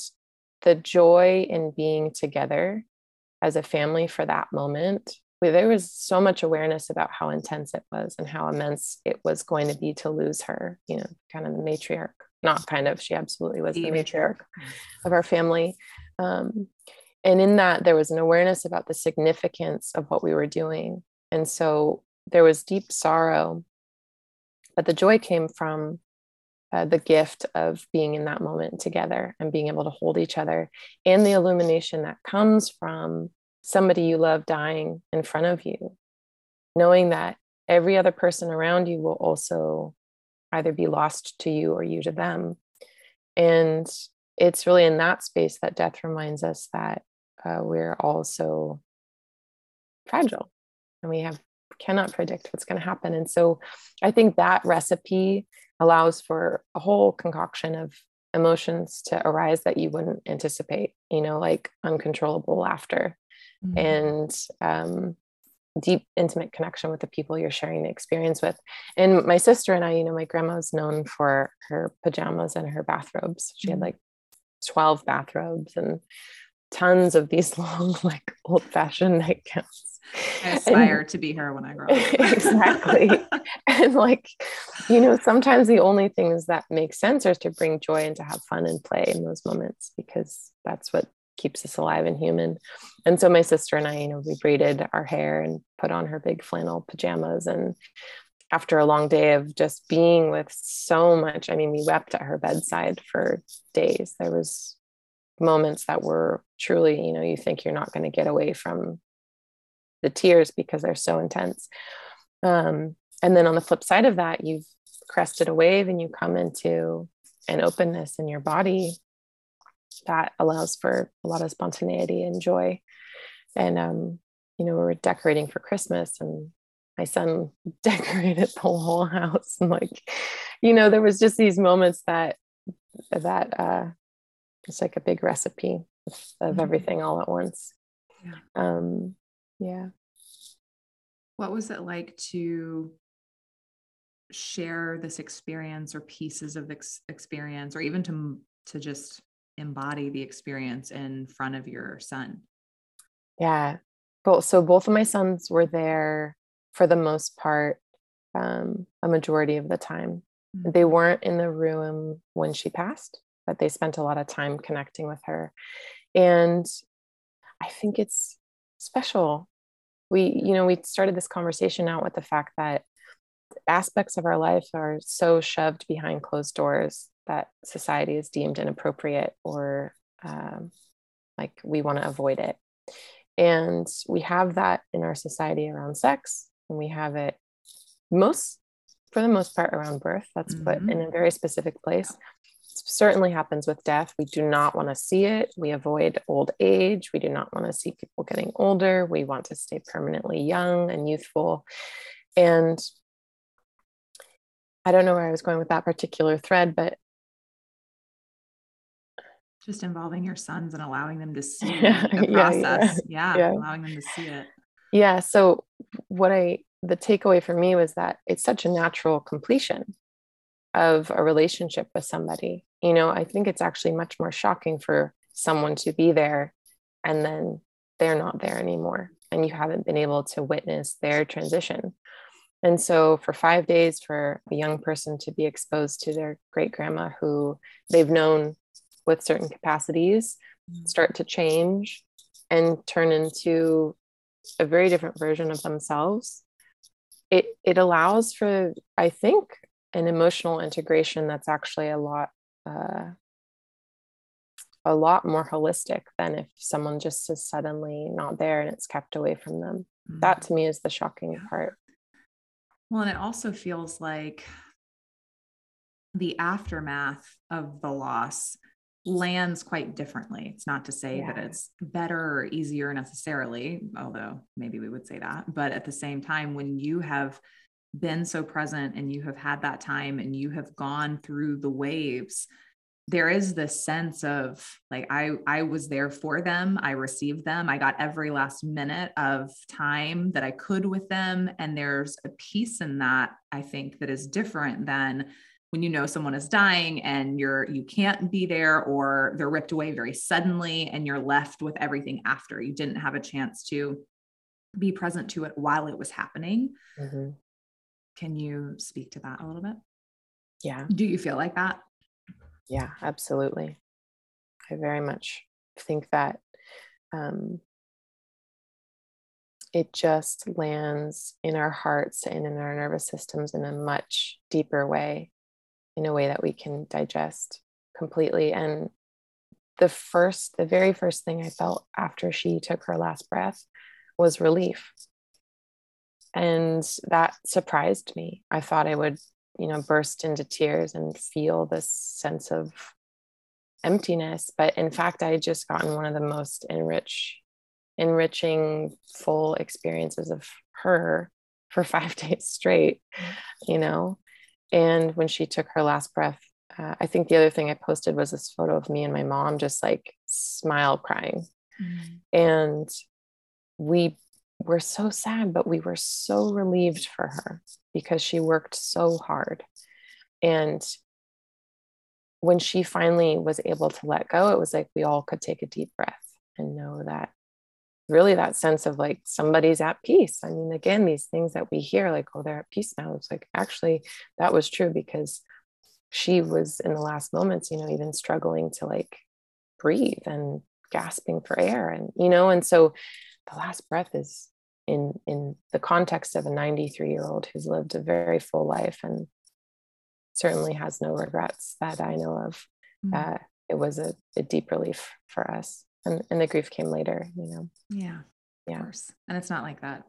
Speaker 2: the joy in being together as a family for that moment where there was so much awareness about how intense it was and how immense it was going to be to lose her you know kind of the matriarch not kind of she absolutely was the, matriarch of our family. Um, and in that there was an awareness about the significance of what we were doing. And so there was deep sorrow, but the joy came from uh, the gift of being in that moment together and being able to hold each other and the illumination that comes from somebody you love dying in front of you, knowing that every other person around you will also either be lost to you or you to them. And it's really in that space that death reminds us that uh, we're also fragile and we have cannot predict what's going to happen and so i think that recipe allows for a whole concoction of emotions to arise that you wouldn't anticipate you know like uncontrollable laughter mm-hmm. and um, deep intimate connection with the people you're sharing the experience with and my sister and i you know my grandma's known for her pajamas and her bathrobes she mm-hmm. had like 12 bathrobes and tons of these long like old fashioned nightgowns
Speaker 1: I aspire and, to be her when I grow up.
Speaker 2: exactly. and like, you know, sometimes the only things that make sense are to bring joy and to have fun and play in those moments because that's what keeps us alive and human. And so my sister and I, you know, we braided our hair and put on her big flannel pajamas. And after a long day of just being with so much, I mean, we wept at her bedside for days. There was moments that were truly, you know, you think you're not going to get away from the tears because they're so intense. Um, and then on the flip side of that, you've crested a wave and you come into an openness in your body that allows for a lot of spontaneity and joy. And, um, you know, we were decorating for Christmas and my son decorated the whole house. And like, you know, there was just these moments that, that, uh, it's like a big recipe of, of mm-hmm. everything all at once. Yeah. Um, yeah.
Speaker 1: What was it like to share this experience or pieces of this experience or even to to just embody the experience in front of your son?
Speaker 2: Yeah. Both so both of my sons were there for the most part um, a majority of the time. Mm-hmm. They weren't in the room when she passed, but they spent a lot of time connecting with her. And I think it's special we you know we started this conversation out with the fact that aspects of our life are so shoved behind closed doors that society is deemed inappropriate or um, like we want to avoid it and we have that in our society around sex and we have it most for the most part around birth that's mm-hmm. put in a very specific place certainly happens with death. We do not want to see it. We avoid old age. We do not want to see people getting older. We want to stay permanently young and youthful. And I don't know where I was going with that particular thread, but
Speaker 1: just involving your sons and allowing them to see the process. Yeah, yeah, yeah, allowing them to see it.
Speaker 2: Yeah. So what I the takeaway for me was that it's such a natural completion of a relationship with somebody. You know, I think it's actually much more shocking for someone to be there and then they're not there anymore and you haven't been able to witness their transition. And so, for five days, for a young person to be exposed to their great grandma who they've known with certain capacities mm. start to change and turn into a very different version of themselves, it, it allows for, I think, an emotional integration that's actually a lot uh, a lot more holistic than if someone just is suddenly not there and it's kept away from them. Mm-hmm. That to me is the shocking part.
Speaker 1: Well, and it also feels like the aftermath of the loss lands quite differently. It's not to say yeah. that it's better or easier necessarily, although maybe we would say that. But at the same time, when you have been so present and you have had that time and you have gone through the waves, there is this sense of like i i was there for them i received them i got every last minute of time that i could with them and there's a piece in that i think that is different than when you know someone is dying and you're you can't be there or they're ripped away very suddenly and you're left with everything after. You didn't have a chance to be present to it while it was happening. Mm-hmm. can you speak to that a little bit?
Speaker 2: Yeah.
Speaker 1: Do you feel like that?
Speaker 2: Yeah, absolutely. I very much think that um, it just lands in our hearts and in our nervous systems in a much deeper way, in a way that we can digest completely. And the first, the very first thing I felt after she took her last breath was relief. And that surprised me. I thought I would you know burst into tears and feel this sense of emptiness but in fact i had just gotten one of the most enrich enriching full experiences of her for five days straight you know and when she took her last breath uh, i think the other thing i posted was this photo of me and my mom just like smile crying mm. and we were so sad but we were so relieved for her because she worked so hard. And when she finally was able to let go, it was like we all could take a deep breath and know that really that sense of like somebody's at peace. I mean, again, these things that we hear, like, oh, they're at peace now. It's like actually that was true because she was in the last moments, you know, even struggling to like breathe and gasping for air. And, you know, and so the last breath is in in the context of a 93 year old who's lived a very full life and certainly has no regrets that I know of. Mm-hmm. Uh, it was a, a, deep relief for us, and and the grief came later. You know.
Speaker 1: Yeah. Yeah. Of course. And it's not like that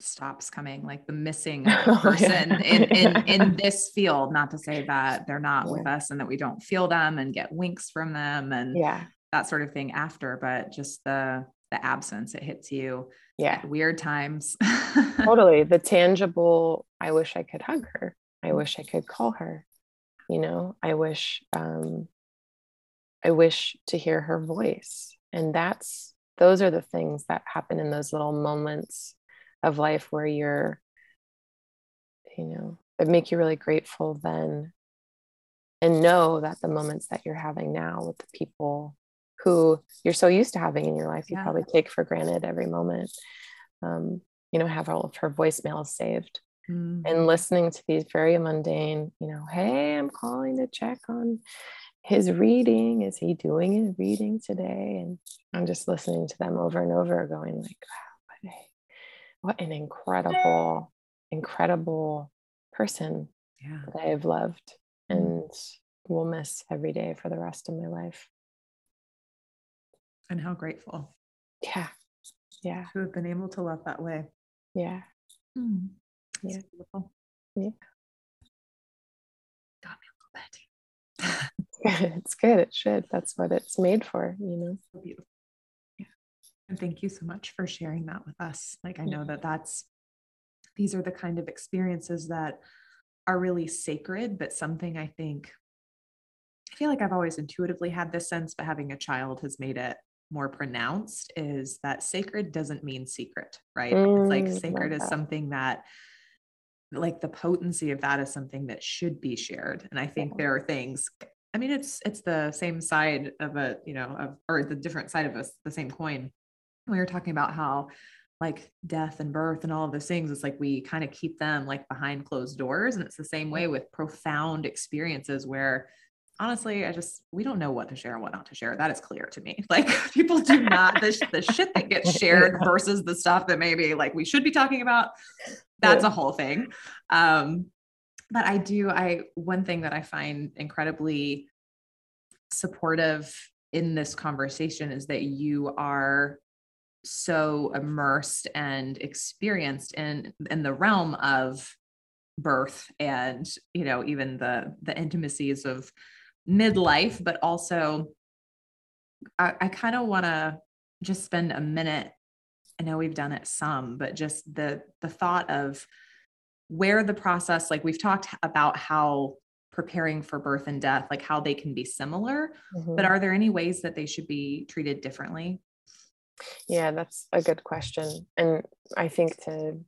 Speaker 1: stops coming like the missing person yeah. in, in in this field not to say that they're not yeah. with us and that we don't feel them and get winks from them and
Speaker 2: yeah
Speaker 1: that sort of thing after but just the the absence it hits you
Speaker 2: yeah
Speaker 1: weird times
Speaker 2: totally the tangible i wish i could hug her i wish i could call her you know i wish um i wish to hear her voice and that's those are the things that happen in those little moments of life where you're you know that make you really grateful then and know that the moments that you're having now with the people who you're so used to having in your life you yeah. probably take for granted every moment um, you know have all of her voicemails saved mm-hmm. and listening to these very mundane you know hey i'm calling to check on his reading is he doing his reading today and i'm just listening to them over and over going like wow what, a, what an incredible incredible person
Speaker 1: yeah.
Speaker 2: that i have loved mm-hmm. and will miss every day for the rest of my life
Speaker 1: and how grateful.
Speaker 2: Yeah. Yeah.
Speaker 1: To have been able to love that way.
Speaker 2: Yeah.
Speaker 1: Mm. Yeah. Beautiful.
Speaker 2: Yeah.
Speaker 1: Got me a little bit.
Speaker 2: it's good. It should. That's what it's made for, you know.
Speaker 1: So beautiful. Yeah. And thank you so much for sharing that with us. Like, I know that that's, these are the kind of experiences that are really sacred, but something I think I feel like I've always intuitively had this sense, but having a child has made it more pronounced is that sacred doesn't mean secret, right? Mm, it's like sacred is something that like the potency of that is something that should be shared. And I think yeah. there are things I mean it's it's the same side of a, you know, of or the different side of us the same coin. We were talking about how like death and birth and all of those things it's like we kind of keep them like behind closed doors and it's the same way with profound experiences where honestly, I just we don't know what to share and what not to share. That is clear to me. Like people do not the, the shit that gets shared versus the stuff that maybe like we should be talking about. That's a whole thing. Um, but I do I one thing that I find incredibly supportive in this conversation is that you are so immersed and experienced in in the realm of birth and you know even the the intimacies of midlife, but also I, I kind of want to just spend a minute. I know we've done it some, but just the the thought of where the process, like we've talked about how preparing for birth and death, like how they can be similar, mm-hmm. but are there any ways that they should be treated differently?
Speaker 2: Yeah, that's a good question. And I think to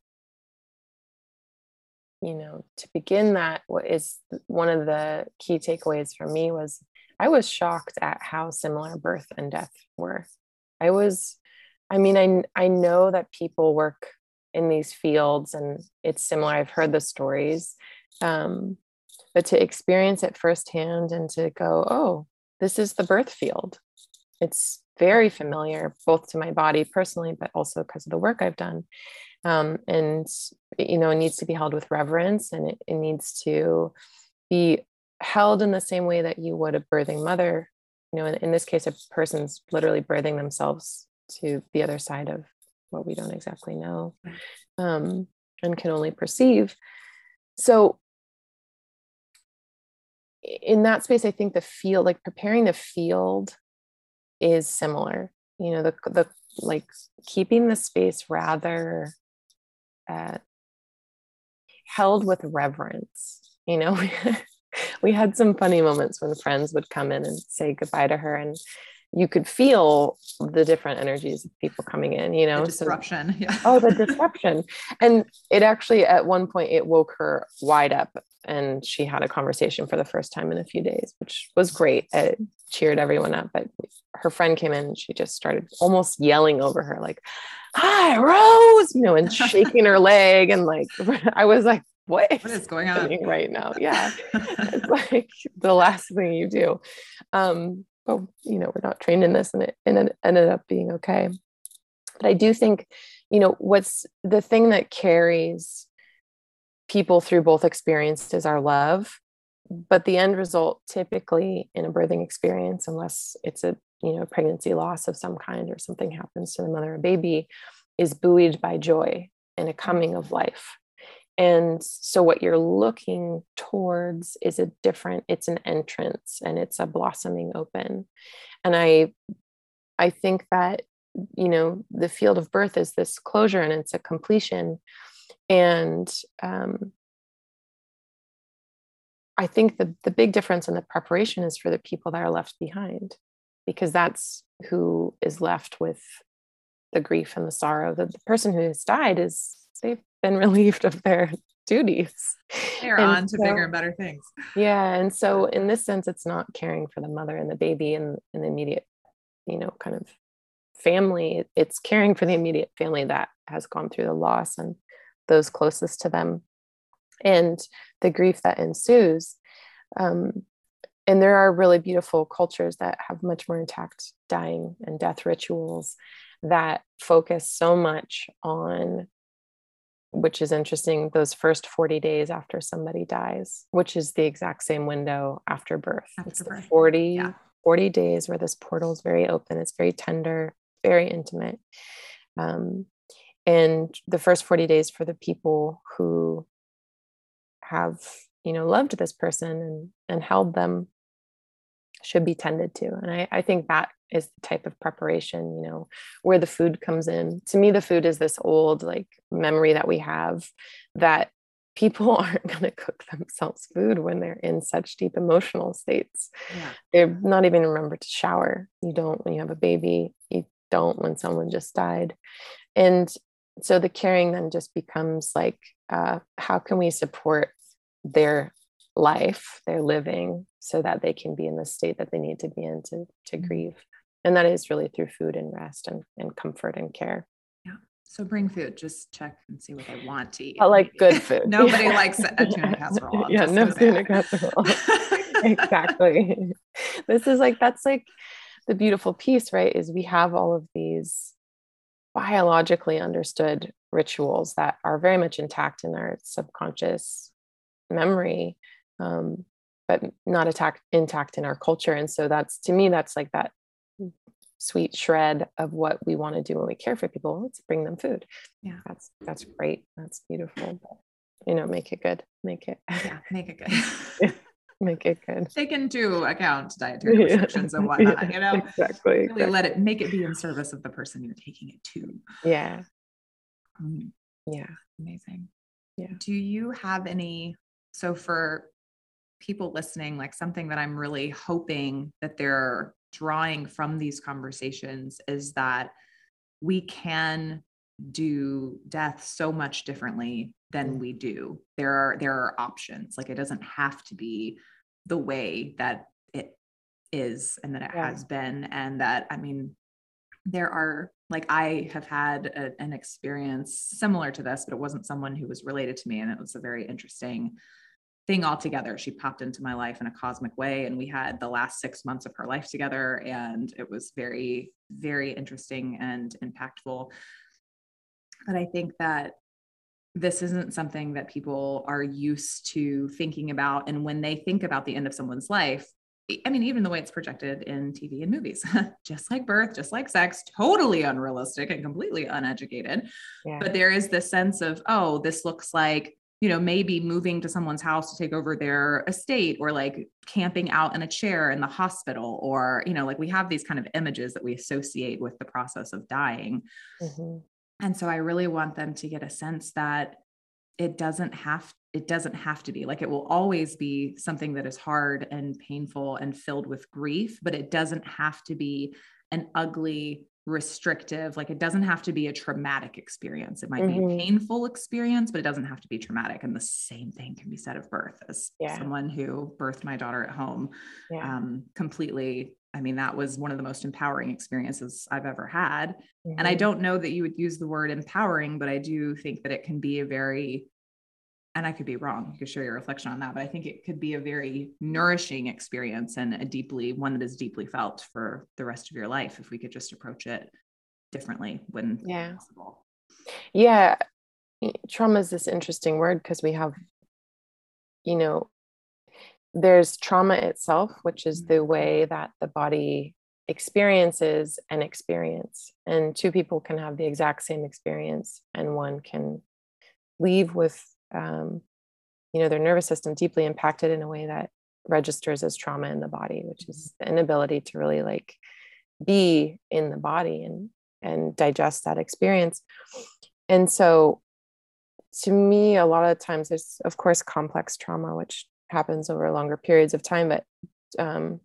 Speaker 2: you know, to begin that, what is one of the key takeaways for me was I was shocked at how similar birth and death were. I was, I mean, I, I know that people work in these fields and it's similar. I've heard the stories. Um, but to experience it firsthand and to go, oh, this is the birth field. It's very familiar, both to my body personally, but also because of the work I've done um, and you know it needs to be held with reverence and it, it needs to be held in the same way that you would a birthing mother you know in, in this case a person's literally birthing themselves to the other side of what we don't exactly know um, and can only perceive. So in that space i think the field like preparing the field is similar. You know the the like keeping the space rather uh, held with reverence. You know, we had some funny moments when friends would come in and say goodbye to her, and you could feel the different energies of people coming in, you know,
Speaker 1: the disruption.
Speaker 2: So, yeah. oh, the disruption. And it actually, at one point, it woke her wide up and she had a conversation for the first time in a few days, which was great. It cheered everyone up. But her friend came in and she just started almost yelling over her, like, hi rose you know and shaking her leg and like i was like what,
Speaker 1: what is going on
Speaker 2: right now yeah it's like the last thing you do um but you know we're not trained in this and it, and it ended up being okay. But i do think you know what's the thing that carries people through both experiences our love but the end result typically in a birthing experience unless it's a you know pregnancy loss of some kind or something happens to the mother or baby is buoyed by joy and a coming of life and so what you're looking towards is a different it's an entrance and it's a blossoming open and i i think that you know the field of birth is this closure and it's a completion and um, i think the, the big difference in the preparation is for the people that are left behind because that's who is left with the grief and the sorrow. The, the person who has died is they've been relieved of their duties.
Speaker 1: They're and on to so, bigger and better things.
Speaker 2: Yeah. And so in this sense, it's not caring for the mother and the baby and, and the immediate, you know, kind of family. It's caring for the immediate family that has gone through the loss and those closest to them and the grief that ensues. Um, and there are really beautiful cultures that have much more intact dying and death rituals that focus so much on which is interesting those first 40 days after somebody dies which is the exact same window after birth after it's birth. 40 yeah. 40 days where this portal is very open it's very tender very intimate um, and the first 40 days for the people who have you know loved this person and and held them should be tended to. And I, I think that is the type of preparation, you know, where the food comes in. To me, the food is this old like memory that we have that people aren't going to cook themselves food when they're in such deep emotional states.
Speaker 1: Yeah.
Speaker 2: They're not even remember to shower. You don't when you have a baby. You don't when someone just died. And so the caring then just becomes like, uh, how can we support their life, their living, so that they can be in the state that they need to be in to, to mm-hmm. grieve? And that is really through food and rest and, and comfort and care. Yeah.
Speaker 1: So bring food. Just check and see what they want to eat.
Speaker 2: I like good food.
Speaker 1: Nobody yeah. likes a tuna casserole.
Speaker 2: yeah, no tuna casserole. exactly. This is like that's like the beautiful piece, right? Is we have all of these biologically understood rituals that are very much intact in our subconscious memory, um, but not attack, intact in our culture. And so that's to me, that's like that sweet shred of what we want to do when we care for people let's bring them food.
Speaker 1: Yeah.
Speaker 2: That's that's great. That's beautiful. But, you know make it good. Make it
Speaker 1: yeah make it good.
Speaker 2: Make it good.
Speaker 1: Take into account dietary restrictions and whatnot yeah, you know?
Speaker 2: Exactly
Speaker 1: really
Speaker 2: exactly.
Speaker 1: let it make it be in service of the person you're taking it to.
Speaker 2: Yeah.
Speaker 1: Um,
Speaker 2: yeah.
Speaker 1: Amazing.
Speaker 2: Yeah.
Speaker 1: Do you have any so for people listening like something that i'm really hoping that they're drawing from these conversations is that we can do death so much differently than we do. There are there are options. Like it doesn't have to be the way that it is and that it yeah. has been and that i mean there are like i have had a, an experience similar to this but it wasn't someone who was related to me and it was a very interesting thing altogether. She popped into my life in a cosmic way, and we had the last six months of her life together, and it was very, very interesting and impactful. But I think that this isn't something that people are used to thinking about. And when they think about the end of someone's life, I mean, even the way it's projected in TV and movies, just like birth, just like sex, totally unrealistic and completely uneducated. Yeah. But there is this sense of, oh, this looks like you know, maybe moving to someone's house to take over their estate or like camping out in a chair in the hospital or, you know, like we have these kind of images that we associate with the process of dying. Mm-hmm. And so I really want them to get a sense that it doesn't have it doesn't have to be like it will always be something that is hard and painful and filled with grief but it doesn't have to be an ugly restrictive like it doesn't have to be a traumatic experience it might mm-hmm. be a painful experience but it doesn't have to be traumatic and the same thing can be said of birth as yeah. someone who birthed my daughter at home yeah. um, completely i mean that was one of the most empowering experiences i've ever had mm-hmm. and i mm-hmm. don't know that you would use the word empowering but i do think that it can be a very and I could be wrong. You could share your reflection on that, but I think it could be a very nourishing experience and a deeply one that is deeply felt for the rest of your life if we could just approach it differently when
Speaker 2: yeah. possible. Yeah. Trauma is this interesting word because we have, you know, there's trauma itself, which is the mm-hmm. way that the body experiences an experience. And two people can have the exact same experience, and one can leave with um, you know, their nervous system deeply impacted in a way that registers as trauma in the body, which is the inability to really like be in the body and and digest that experience. And so to me, a lot of times there's of course complex trauma, which happens over longer periods of time, but um,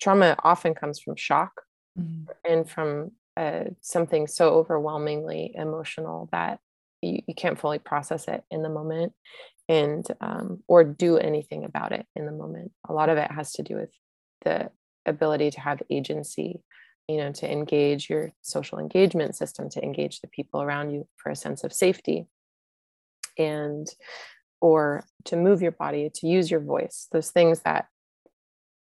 Speaker 2: trauma often comes from shock mm-hmm. and from uh, something so overwhelmingly emotional that you, you can't fully process it in the moment and um, or do anything about it in the moment. A lot of it has to do with the ability to have agency you know to engage your social engagement system to engage the people around you for a sense of safety and or to move your body to use your voice those things that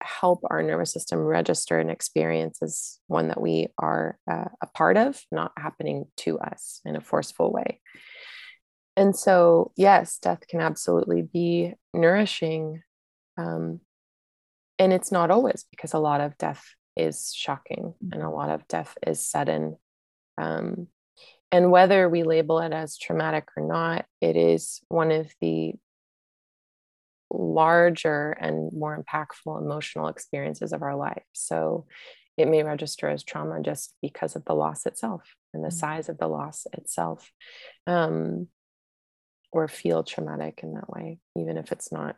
Speaker 2: help our nervous system register an experience as one that we are uh, a part of, not happening to us in a forceful way. And so, yes, death can absolutely be nourishing. Um, and it's not always because a lot of death is shocking and a lot of death is sudden. Um, and whether we label it as traumatic or not, it is one of the larger and more impactful emotional experiences of our life. So it may register as trauma just because of the loss itself and the mm-hmm. size of the loss itself. Um, or feel traumatic in that way, even if it's not.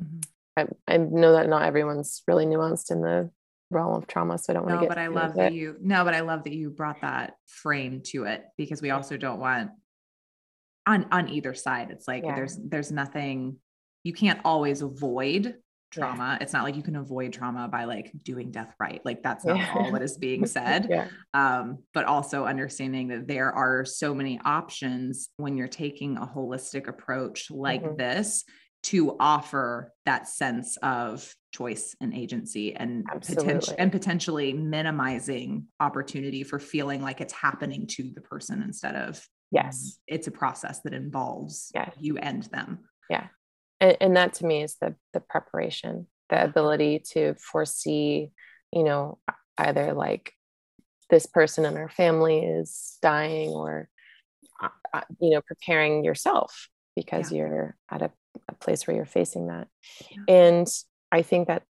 Speaker 2: Mm-hmm. I, I know that not everyone's really nuanced in the realm of trauma. So I don't want to
Speaker 1: no, but I love that you no, but I love that you brought that frame to it because we also don't want on on either side. It's like yeah. there's there's nothing you can't always avoid trauma. Yeah. It's not like you can avoid trauma by like doing death right. Like that's not yeah. all what is being said. yeah. Um, but also understanding that there are so many options when you're taking a holistic approach like mm-hmm. this to offer that sense of choice and agency and potential and potentially minimizing opportunity for feeling like it's happening to the person instead of
Speaker 2: yes
Speaker 1: it's a process that involves yeah. you and them
Speaker 2: yeah and, and that to me is the the preparation the ability to foresee you know either like this person in our family is dying or uh, uh you know preparing yourself because yeah. you're at a a place where you're facing that. Yeah. And I think that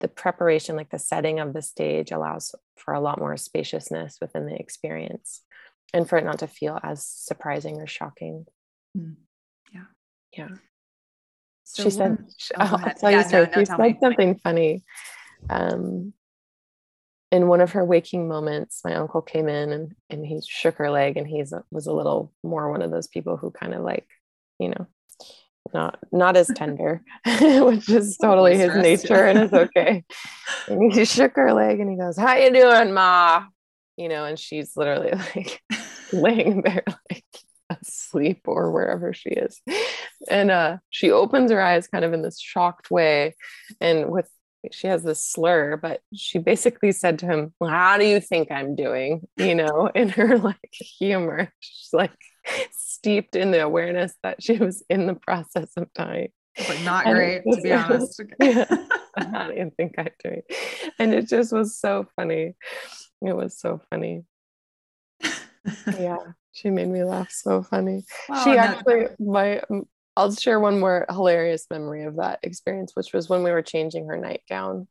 Speaker 2: the preparation, like the setting of the stage, allows for a lot more spaciousness within the experience and for it not to feel as surprising or shocking.
Speaker 1: Mm. Yeah.
Speaker 2: Yeah. So she said, oh, I'll, I'll tell yeah, you, no, no, she said something funny. Um, in one of her waking moments, my uncle came in and, and he shook her leg and he was a little more one of those people who kind of like, you know, not not as tender, which is totally his nature and it's okay. and he shook her leg and he goes, "How you doing, ma?" You know, and she's literally like laying there like asleep or wherever she is. And uh she opens her eyes kind of in this shocked way and with she has this slur, but she basically said to him, well, How do you think I'm doing? You know, in her like humor. She's like, steeped in the awareness that she was in the process of dying.
Speaker 1: Like not great, to be honest.
Speaker 2: yeah, I didn't think I'm doing. And it just was so funny. It was so funny. yeah, she made me laugh so funny. She actually, my, I'll share one more hilarious memory of that experience, which was when we were changing her nightgown.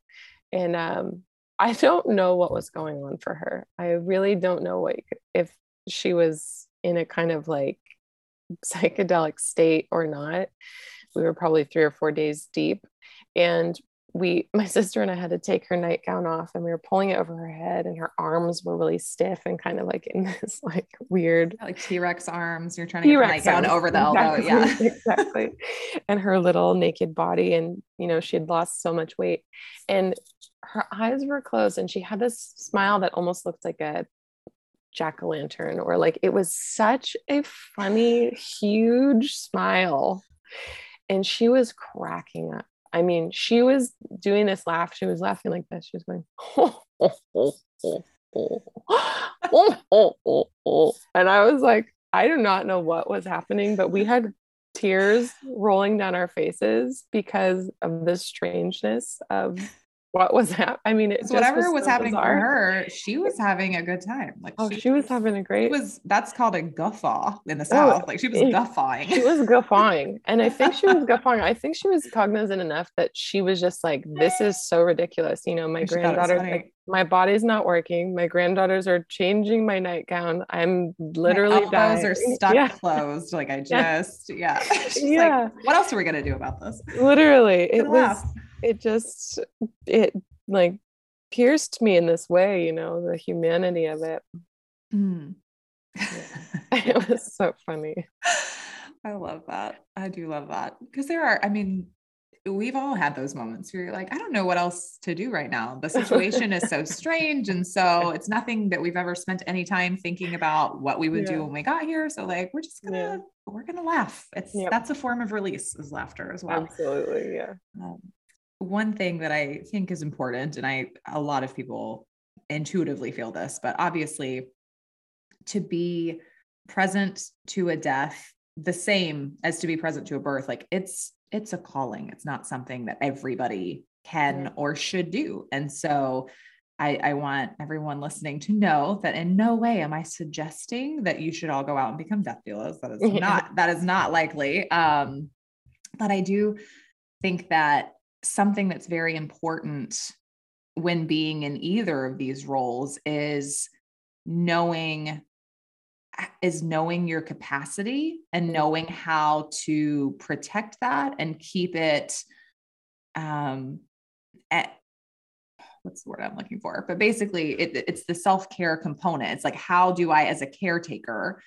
Speaker 2: And um, I don't know what was going on for her. I really don't know what if she was in a kind of like psychedelic state or not. We were probably three or four days deep. And we, my sister and I had to take her nightgown off and we were pulling it over her head and her arms were really stiff and kind of like in this like weird
Speaker 1: like T-Rex arms. You're trying to T-Rex get nightgown over the exactly. elbow.
Speaker 2: Yeah. exactly. And her little naked body. And, you know, she had lost so much weight and her eyes were closed and she had this smile that almost looked like a jack o' lantern, or like it was such a funny, huge smile. And she was cracking up. I mean, she was doing this laugh. She was laughing like this. She was going, and I was like, I do not know what was happening, but we had tears rolling down our faces because of the strangeness of what was that? I mean, it
Speaker 1: whatever was, was so happening bizarre. for her, she was having a good time.
Speaker 2: Like, oh, she, she was having a great.
Speaker 1: Was that's called a guffaw in the oh, south. Oh, like she was it, guffawing.
Speaker 2: She was guffawing, and I think she was guffawing. I think she was cognizant enough that she was just like, "This is so ridiculous." You know, my granddaughter, like, my body's not working. My granddaughters are changing my nightgown. I'm literally my
Speaker 1: elbows dying. are stuck yeah. closed. Like I just, yeah, yeah. Like, what else are we gonna do about this?
Speaker 2: Literally, it was. Laugh it just it like pierced me in this way you know the humanity of it mm. it was so funny
Speaker 1: i love that i do love that because there are i mean we've all had those moments where you're like i don't know what else to do right now the situation is so strange and so it's nothing that we've ever spent any time thinking about what we would yeah. do when we got here so like we're just gonna yeah. we're gonna laugh it's yep. that's a form of release is laughter as well
Speaker 2: absolutely yeah
Speaker 1: um, one thing that I think is important, and I a lot of people intuitively feel this, but obviously to be present to a death the same as to be present to a birth, like it's it's a calling. It's not something that everybody can or should do. And so I, I, want everyone listening to know that in no way am I suggesting that you should all go out and become death doulas. That is not that is not likely. Um, but I do think that something that's very important when being in either of these roles is knowing is knowing your capacity and knowing how to protect that and keep it um at what's the word I'm looking for? But basically it, it's the self-care component. It's like how do I as a caretaker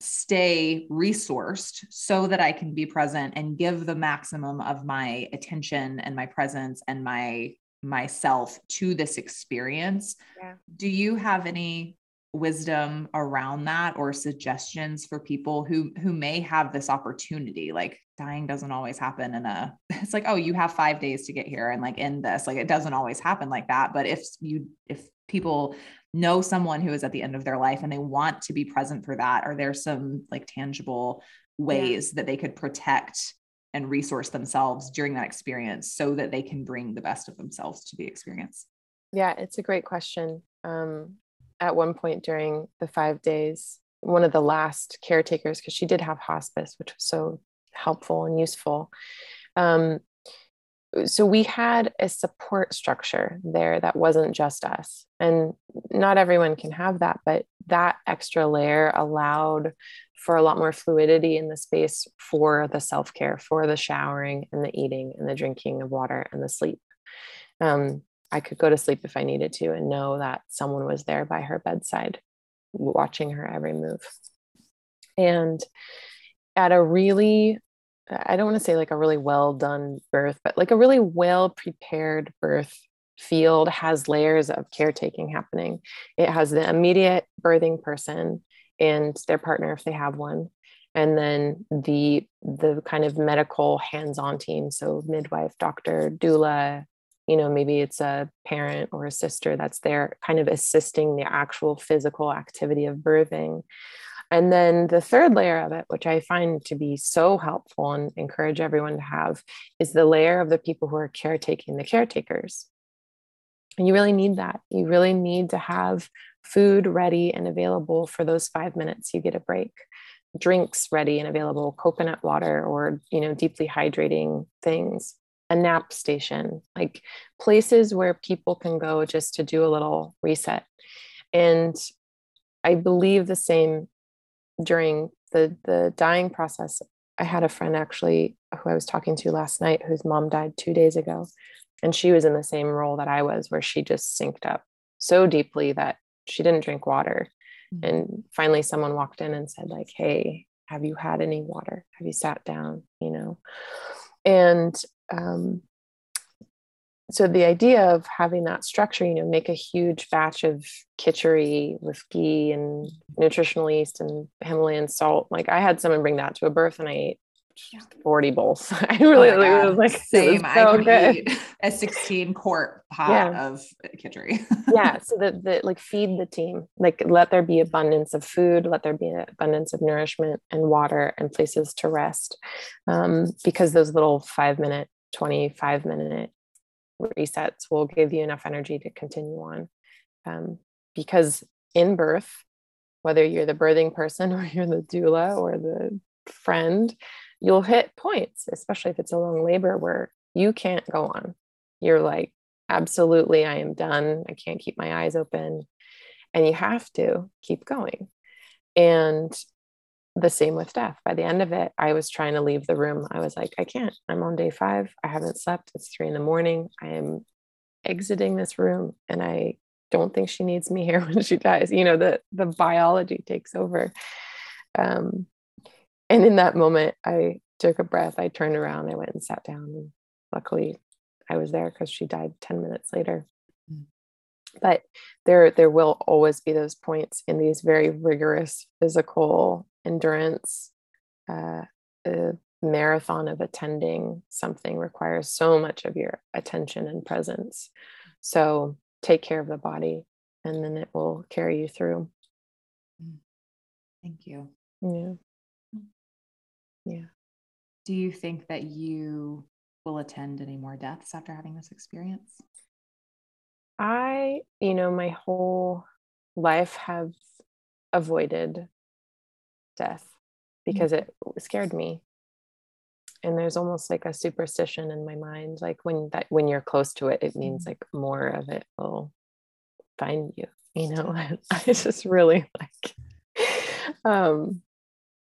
Speaker 1: stay resourced so that I can be present and give the maximum of my attention and my presence and my myself to this experience. Yeah. Do you have any wisdom around that or suggestions for people who who may have this opportunity like dying doesn't always happen in a it's like oh you have 5 days to get here and like in this like it doesn't always happen like that but if you if people know someone who is at the end of their life and they want to be present for that are there some like tangible ways yeah. that they could protect and resource themselves during that experience so that they can bring the best of themselves to the experience
Speaker 2: yeah it's a great question um, at one point during the five days, one of the last caretakers, because she did have hospice, which was so helpful and useful. Um, so we had a support structure there that wasn't just us and not everyone can have that but that extra layer allowed for a lot more fluidity in the space for the self-care for the showering and the eating and the drinking of water and the sleep um, I could go to sleep if I needed to and know that someone was there by her bedside, watching her every move. And at a really, I don't want to say like a really well done birth, but like a really well prepared birth field has layers of caretaking happening. It has the immediate birthing person and their partner if they have one and then the the kind of medical hands-on team so midwife doctor doula you know maybe it's a parent or a sister that's there kind of assisting the actual physical activity of birthing and then the third layer of it which i find to be so helpful and encourage everyone to have is the layer of the people who are caretaking the caretakers. And you really need that. You really need to have food ready and available for those five minutes you get a break. Drinks ready and available coconut water or you know deeply hydrating things. A nap station, like places where people can go just to do a little reset. And I believe the same during the the dying process. I had a friend actually who I was talking to last night whose mom died 2 days ago and she was in the same role that I was where she just synced up so deeply that she didn't drink water. Mm-hmm. And finally someone walked in and said like, "Hey, have you had any water? Have you sat down?" you know. And um, so the idea of having that structure, you know, make a huge batch of kitchery with ghee and nutritional yeast and Himalayan salt. Like I had someone bring that to a birth and I ate 40 bowls. I really oh was like
Speaker 1: same. Was so I good. eat a 16 quart pot yeah. of kitchery
Speaker 2: yeah. So that the like feed the team, like let there be abundance of food, let there be abundance of nourishment and water and places to rest. Um, because those little five minute 25 minute resets will give you enough energy to continue on. Um, because in birth, whether you're the birthing person or you're the doula or the friend, you'll hit points, especially if it's a long labor where you can't go on. You're like, absolutely, I am done. I can't keep my eyes open. And you have to keep going. And the same with death. By the end of it, I was trying to leave the room. I was like, I can't. I'm on day five. I haven't slept. It's three in the morning. I am exiting this room and I don't think she needs me here when she dies. You know, the the biology takes over. Um, and in that moment, I took a breath. I turned around. I went and sat down. And luckily, I was there because she died 10 minutes later. Mm. But there, there will always be those points in these very rigorous physical endurance, uh, a marathon of attending something requires so much of your attention and presence. So take care of the body and then it will carry you through.
Speaker 1: Mm. Thank you.
Speaker 2: Yeah. Yeah.
Speaker 1: Do you think that you will attend any more deaths after having this experience?
Speaker 2: I, you know, my whole life have avoided death mm. because it scared me and there's almost like a superstition in my mind like when that when you're close to it it means mm. like more of it will find you you know i just really like um,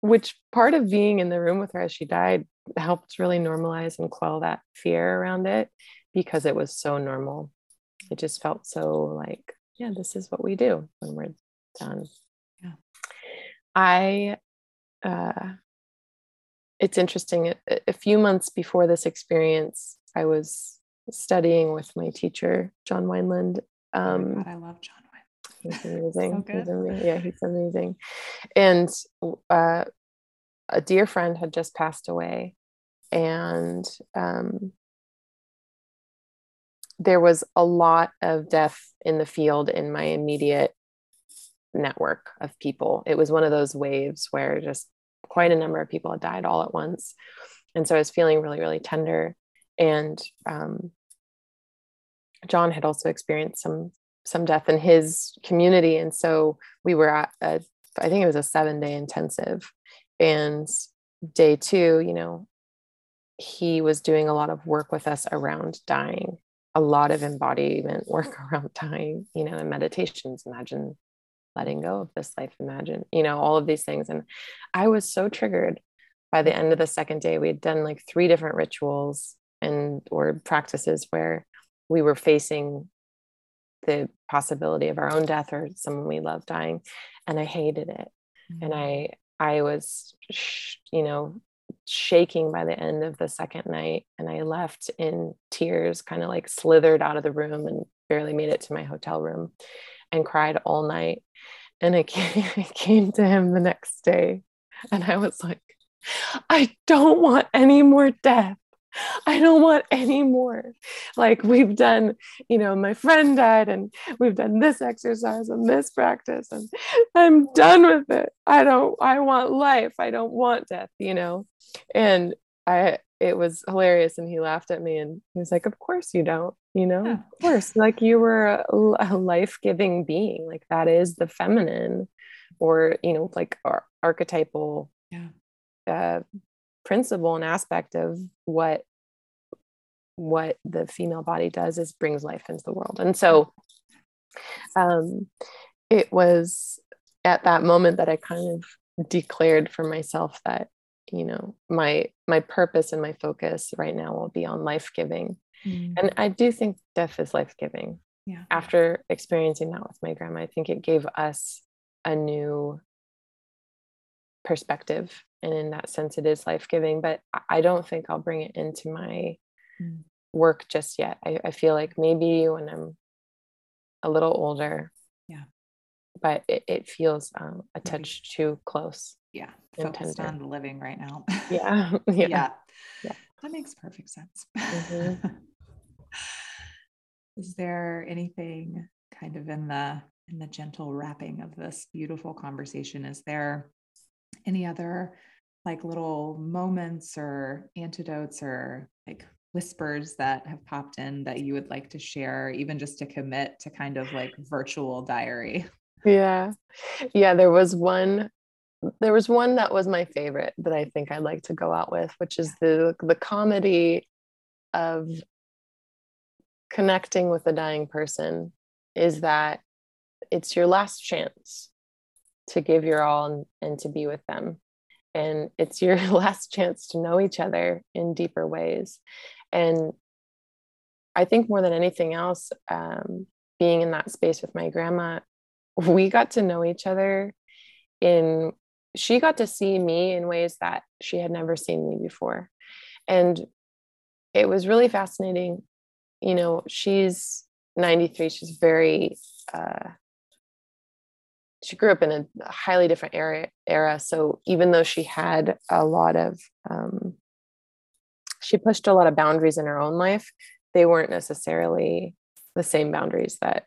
Speaker 2: which part of being in the room with her as she died helped really normalize and quell that fear around it because it was so normal. It just felt so like, yeah, this is what we do when we're done. I, uh, it's interesting. A, a few months before this experience, I was studying with my teacher, John Wineland.
Speaker 1: Um, oh God, I love John
Speaker 2: Wineland. He's amazing. so he's amazing. Yeah, he's amazing. And uh, a dear friend had just passed away, and um, there was a lot of death in the field in my immediate network of people. It was one of those waves where just quite a number of people had died all at once. And so I was feeling really, really tender. And um, John had also experienced some some death in his community. And so we were at a, I think it was a seven day intensive. And day two, you know, he was doing a lot of work with us around dying a lot of embodiment work around dying, you know, and meditations. Imagine letting go of this life, imagine, you know, all of these things. And I was so triggered by the end of the second day. We had done like three different rituals and or practices where we were facing the possibility of our own death or someone we love dying. And I hated it. Mm-hmm. And I I was, you know, shaking by the end of the second night and i left in tears kind of like slithered out of the room and barely made it to my hotel room and cried all night and I came, came to him the next day and i was like i don't want any more death I don't want any more. Like we've done, you know, my friend died and we've done this exercise and this practice and I'm done with it. I don't, I want life. I don't want death, you know? And I, it was hilarious. And he laughed at me and he was like, Of course you don't, you know, yeah. of course. Like you were a, a life giving being. Like that is the feminine or, you know, like ar- archetypal. Yeah. Uh, principle and aspect of what what the female body does is brings life into the world and so um it was at that moment that i kind of declared for myself that you know my my purpose and my focus right now will be on life giving. Mm. and i do think death is life giving. Yeah. After experiencing that with my grandma i think it gave us a new perspective and in that sense it is life-giving but i don't think i'll bring it into my mm. work just yet. I, I, feel like maybe when i'm a little older
Speaker 1: yeah.
Speaker 2: but it, it feels um, a touch too close
Speaker 1: yeah focused on living right now
Speaker 2: yeah. yeah
Speaker 1: yeah yeah that makes perfect sense mm-hmm. is there anything kind of in the in the gentle wrapping of this beautiful conversation is there any other like little moments or antidotes or like whispers that have popped in that you would like to share, even just to commit to kind of like virtual diary?
Speaker 2: Yeah. Yeah. There was one. There was one that was my favorite that I think I'd like to go out with, which is the the comedy of connecting with a dying person is that it's your last chance to give your all and, and to be with them. And it's your last chance to know each other in deeper ways. And i think more than anything else um, being in that space with my grandma we got to know each other in she got to see me in ways that she had never seen me before. And it was really fascinating. You know she's 93 she's very uh, she grew up in a highly different era era. So even though she had a lot of um, she pushed a lot of boundaries in her own life they weren't necessarily the same boundaries that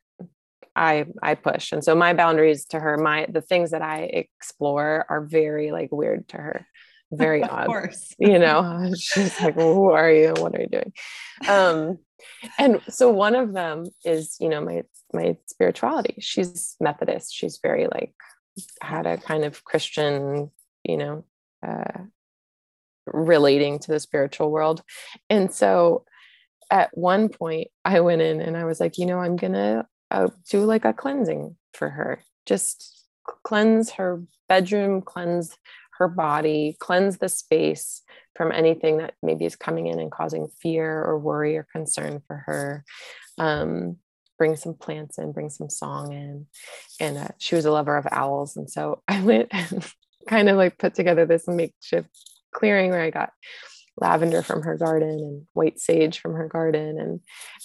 Speaker 2: i i push. And so my boundaries to her my the things that i explore are very like weird to her. Very odd. course. you know she's like well, who are you? What are you doing? Um and so one of them is you know my my spirituality. She's methodist. She's very like had a kind of christian you know uh relating to the spiritual world. And so at one point i went in and i was like you know i'm gonna uh, do like a cleansing for her just cleanse her bedroom, cleanse her body, cleanse the space from anything that maybe is coming in and causing fear or worry or concern for her. Um, bring some plants in, bring some song in. And uh, she was a lover of owls. And so I went and kind of like put together this makeshift clearing where I got lavender from her garden and white sage from her garden. And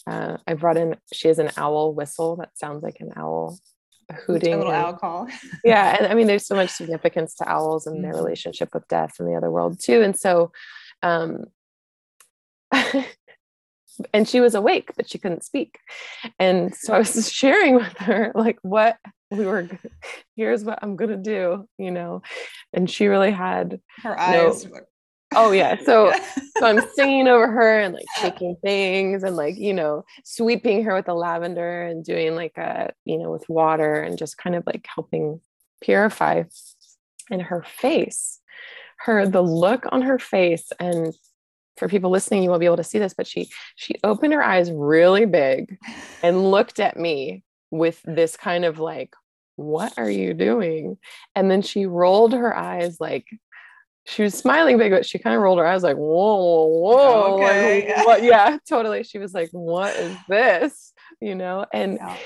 Speaker 2: uh, I brought in, she has an owl whistle that sounds like an owl hooting.
Speaker 1: A little owl call.
Speaker 2: yeah. And I mean, there's so much significance to owls and their mm-hmm. relationship with death and the other world too. And so, um, and she was awake, but she couldn't speak. And so I was sharing with her, like, what we were, here's what I'm going to do, you know. And she really had
Speaker 1: her eyes. No,
Speaker 2: oh, yeah. So, so I'm singing over her and like taking things and like, you know, sweeping her with the lavender and doing like a, you know, with water and just kind of like helping purify. in her face, her, the look on her face and for people listening, you won't be able to see this, but she she opened her eyes really big and looked at me with this kind of like, what are you doing? And then she rolled her eyes like she was smiling big, but she kind of rolled her eyes like, whoa, whoa, okay. like, what? yeah, totally. She was like, what is this? You know, and yeah.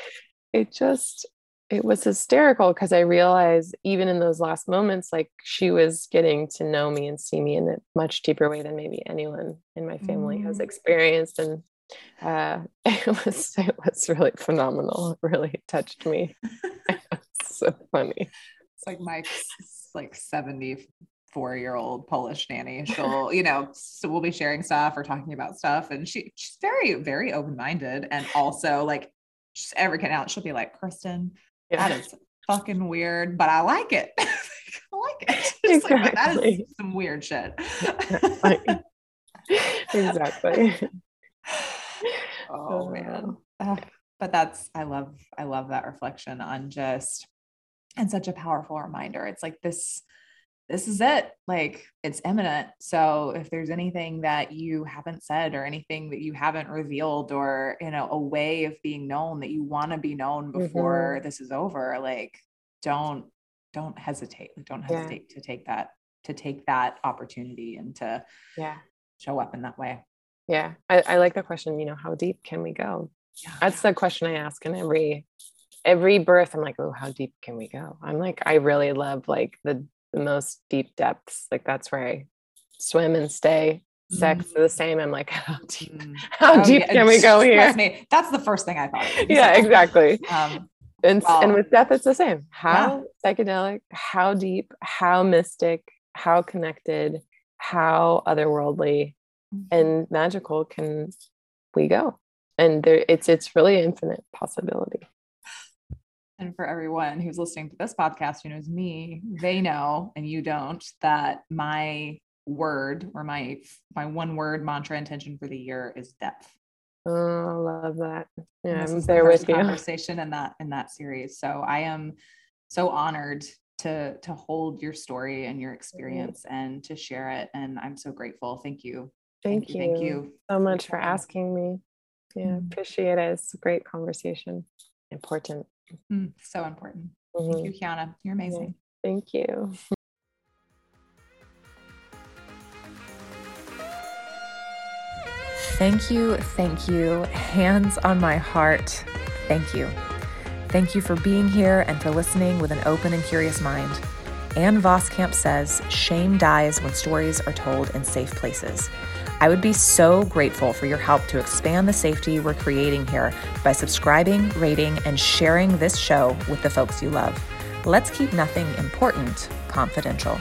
Speaker 2: it just it was hysterical because I realized even in those last moments, like she was getting to know me and see me in a much deeper way than maybe anyone in my family mm. has experienced. And uh, it was it was really phenomenal. It really touched me. so funny.
Speaker 1: It's like Mike's like 74 year old Polish nanny. She'll, you know, so we'll be sharing stuff or talking about stuff. And she she's very, very open-minded and also like just every out, she'll be like, Kristen, yeah. That is fucking weird, but I like it. I like it. Exactly. Like, that is some weird shit.
Speaker 2: exactly.
Speaker 1: oh man. Uh, but that's I love I love that reflection on just and such a powerful reminder. It's like this this is it. Like it's imminent. So if there's anything that you haven't said or anything that you haven't revealed or, you know, a way of being known that you want to be known before mm-hmm. this is over, like don't, don't hesitate. Don't hesitate yeah. to take that, to take that opportunity and to
Speaker 2: yeah
Speaker 1: show up in that way.
Speaker 2: Yeah. I, I like the question, you know, how deep can we go? Yeah. That's the question I ask in every every birth. I'm like, oh, how deep can we go? I'm like, I really love like the the most deep depths. Like that's where I swim and stay. Sex mm. the same. I'm like, how deep, mm. how oh, deep yeah. can we go here?
Speaker 1: Me. That's the first thing I thought.
Speaker 2: yeah, exactly. Um, and, well, and with death, it's the same. How yeah. psychedelic, how deep, how mystic, how connected, how otherworldly mm-hmm. and magical can we go? And there, it's it's really infinite possibility
Speaker 1: and for everyone who's listening to this podcast who knows me, they know and you don't that my word or my my one word mantra intention for the year is depth.
Speaker 2: Oh, I love that. Yeah, I'm there the with
Speaker 1: you. Conversation in that in that series. So I am so honored to to hold your story and your experience mm-hmm. and to share it. And I'm so grateful. Thank you.
Speaker 2: Thank, thank you. Thank you so much for asking me. Yeah, mm-hmm. appreciate it. It's a great conversation. Important.
Speaker 1: Mm, so important. Mm-hmm. Thank you, Kiana. You're amazing.
Speaker 2: Yeah. Thank you.
Speaker 1: Thank you, thank you. Hands on my heart. Thank you. Thank you for being here and for listening with an open and curious mind. Ann Voskamp says, Shame dies when stories are told in safe places. I would be so grateful for your help to expand the safety we're creating here by subscribing, rating, and sharing this show with the folks you love. Let's keep nothing important confidential.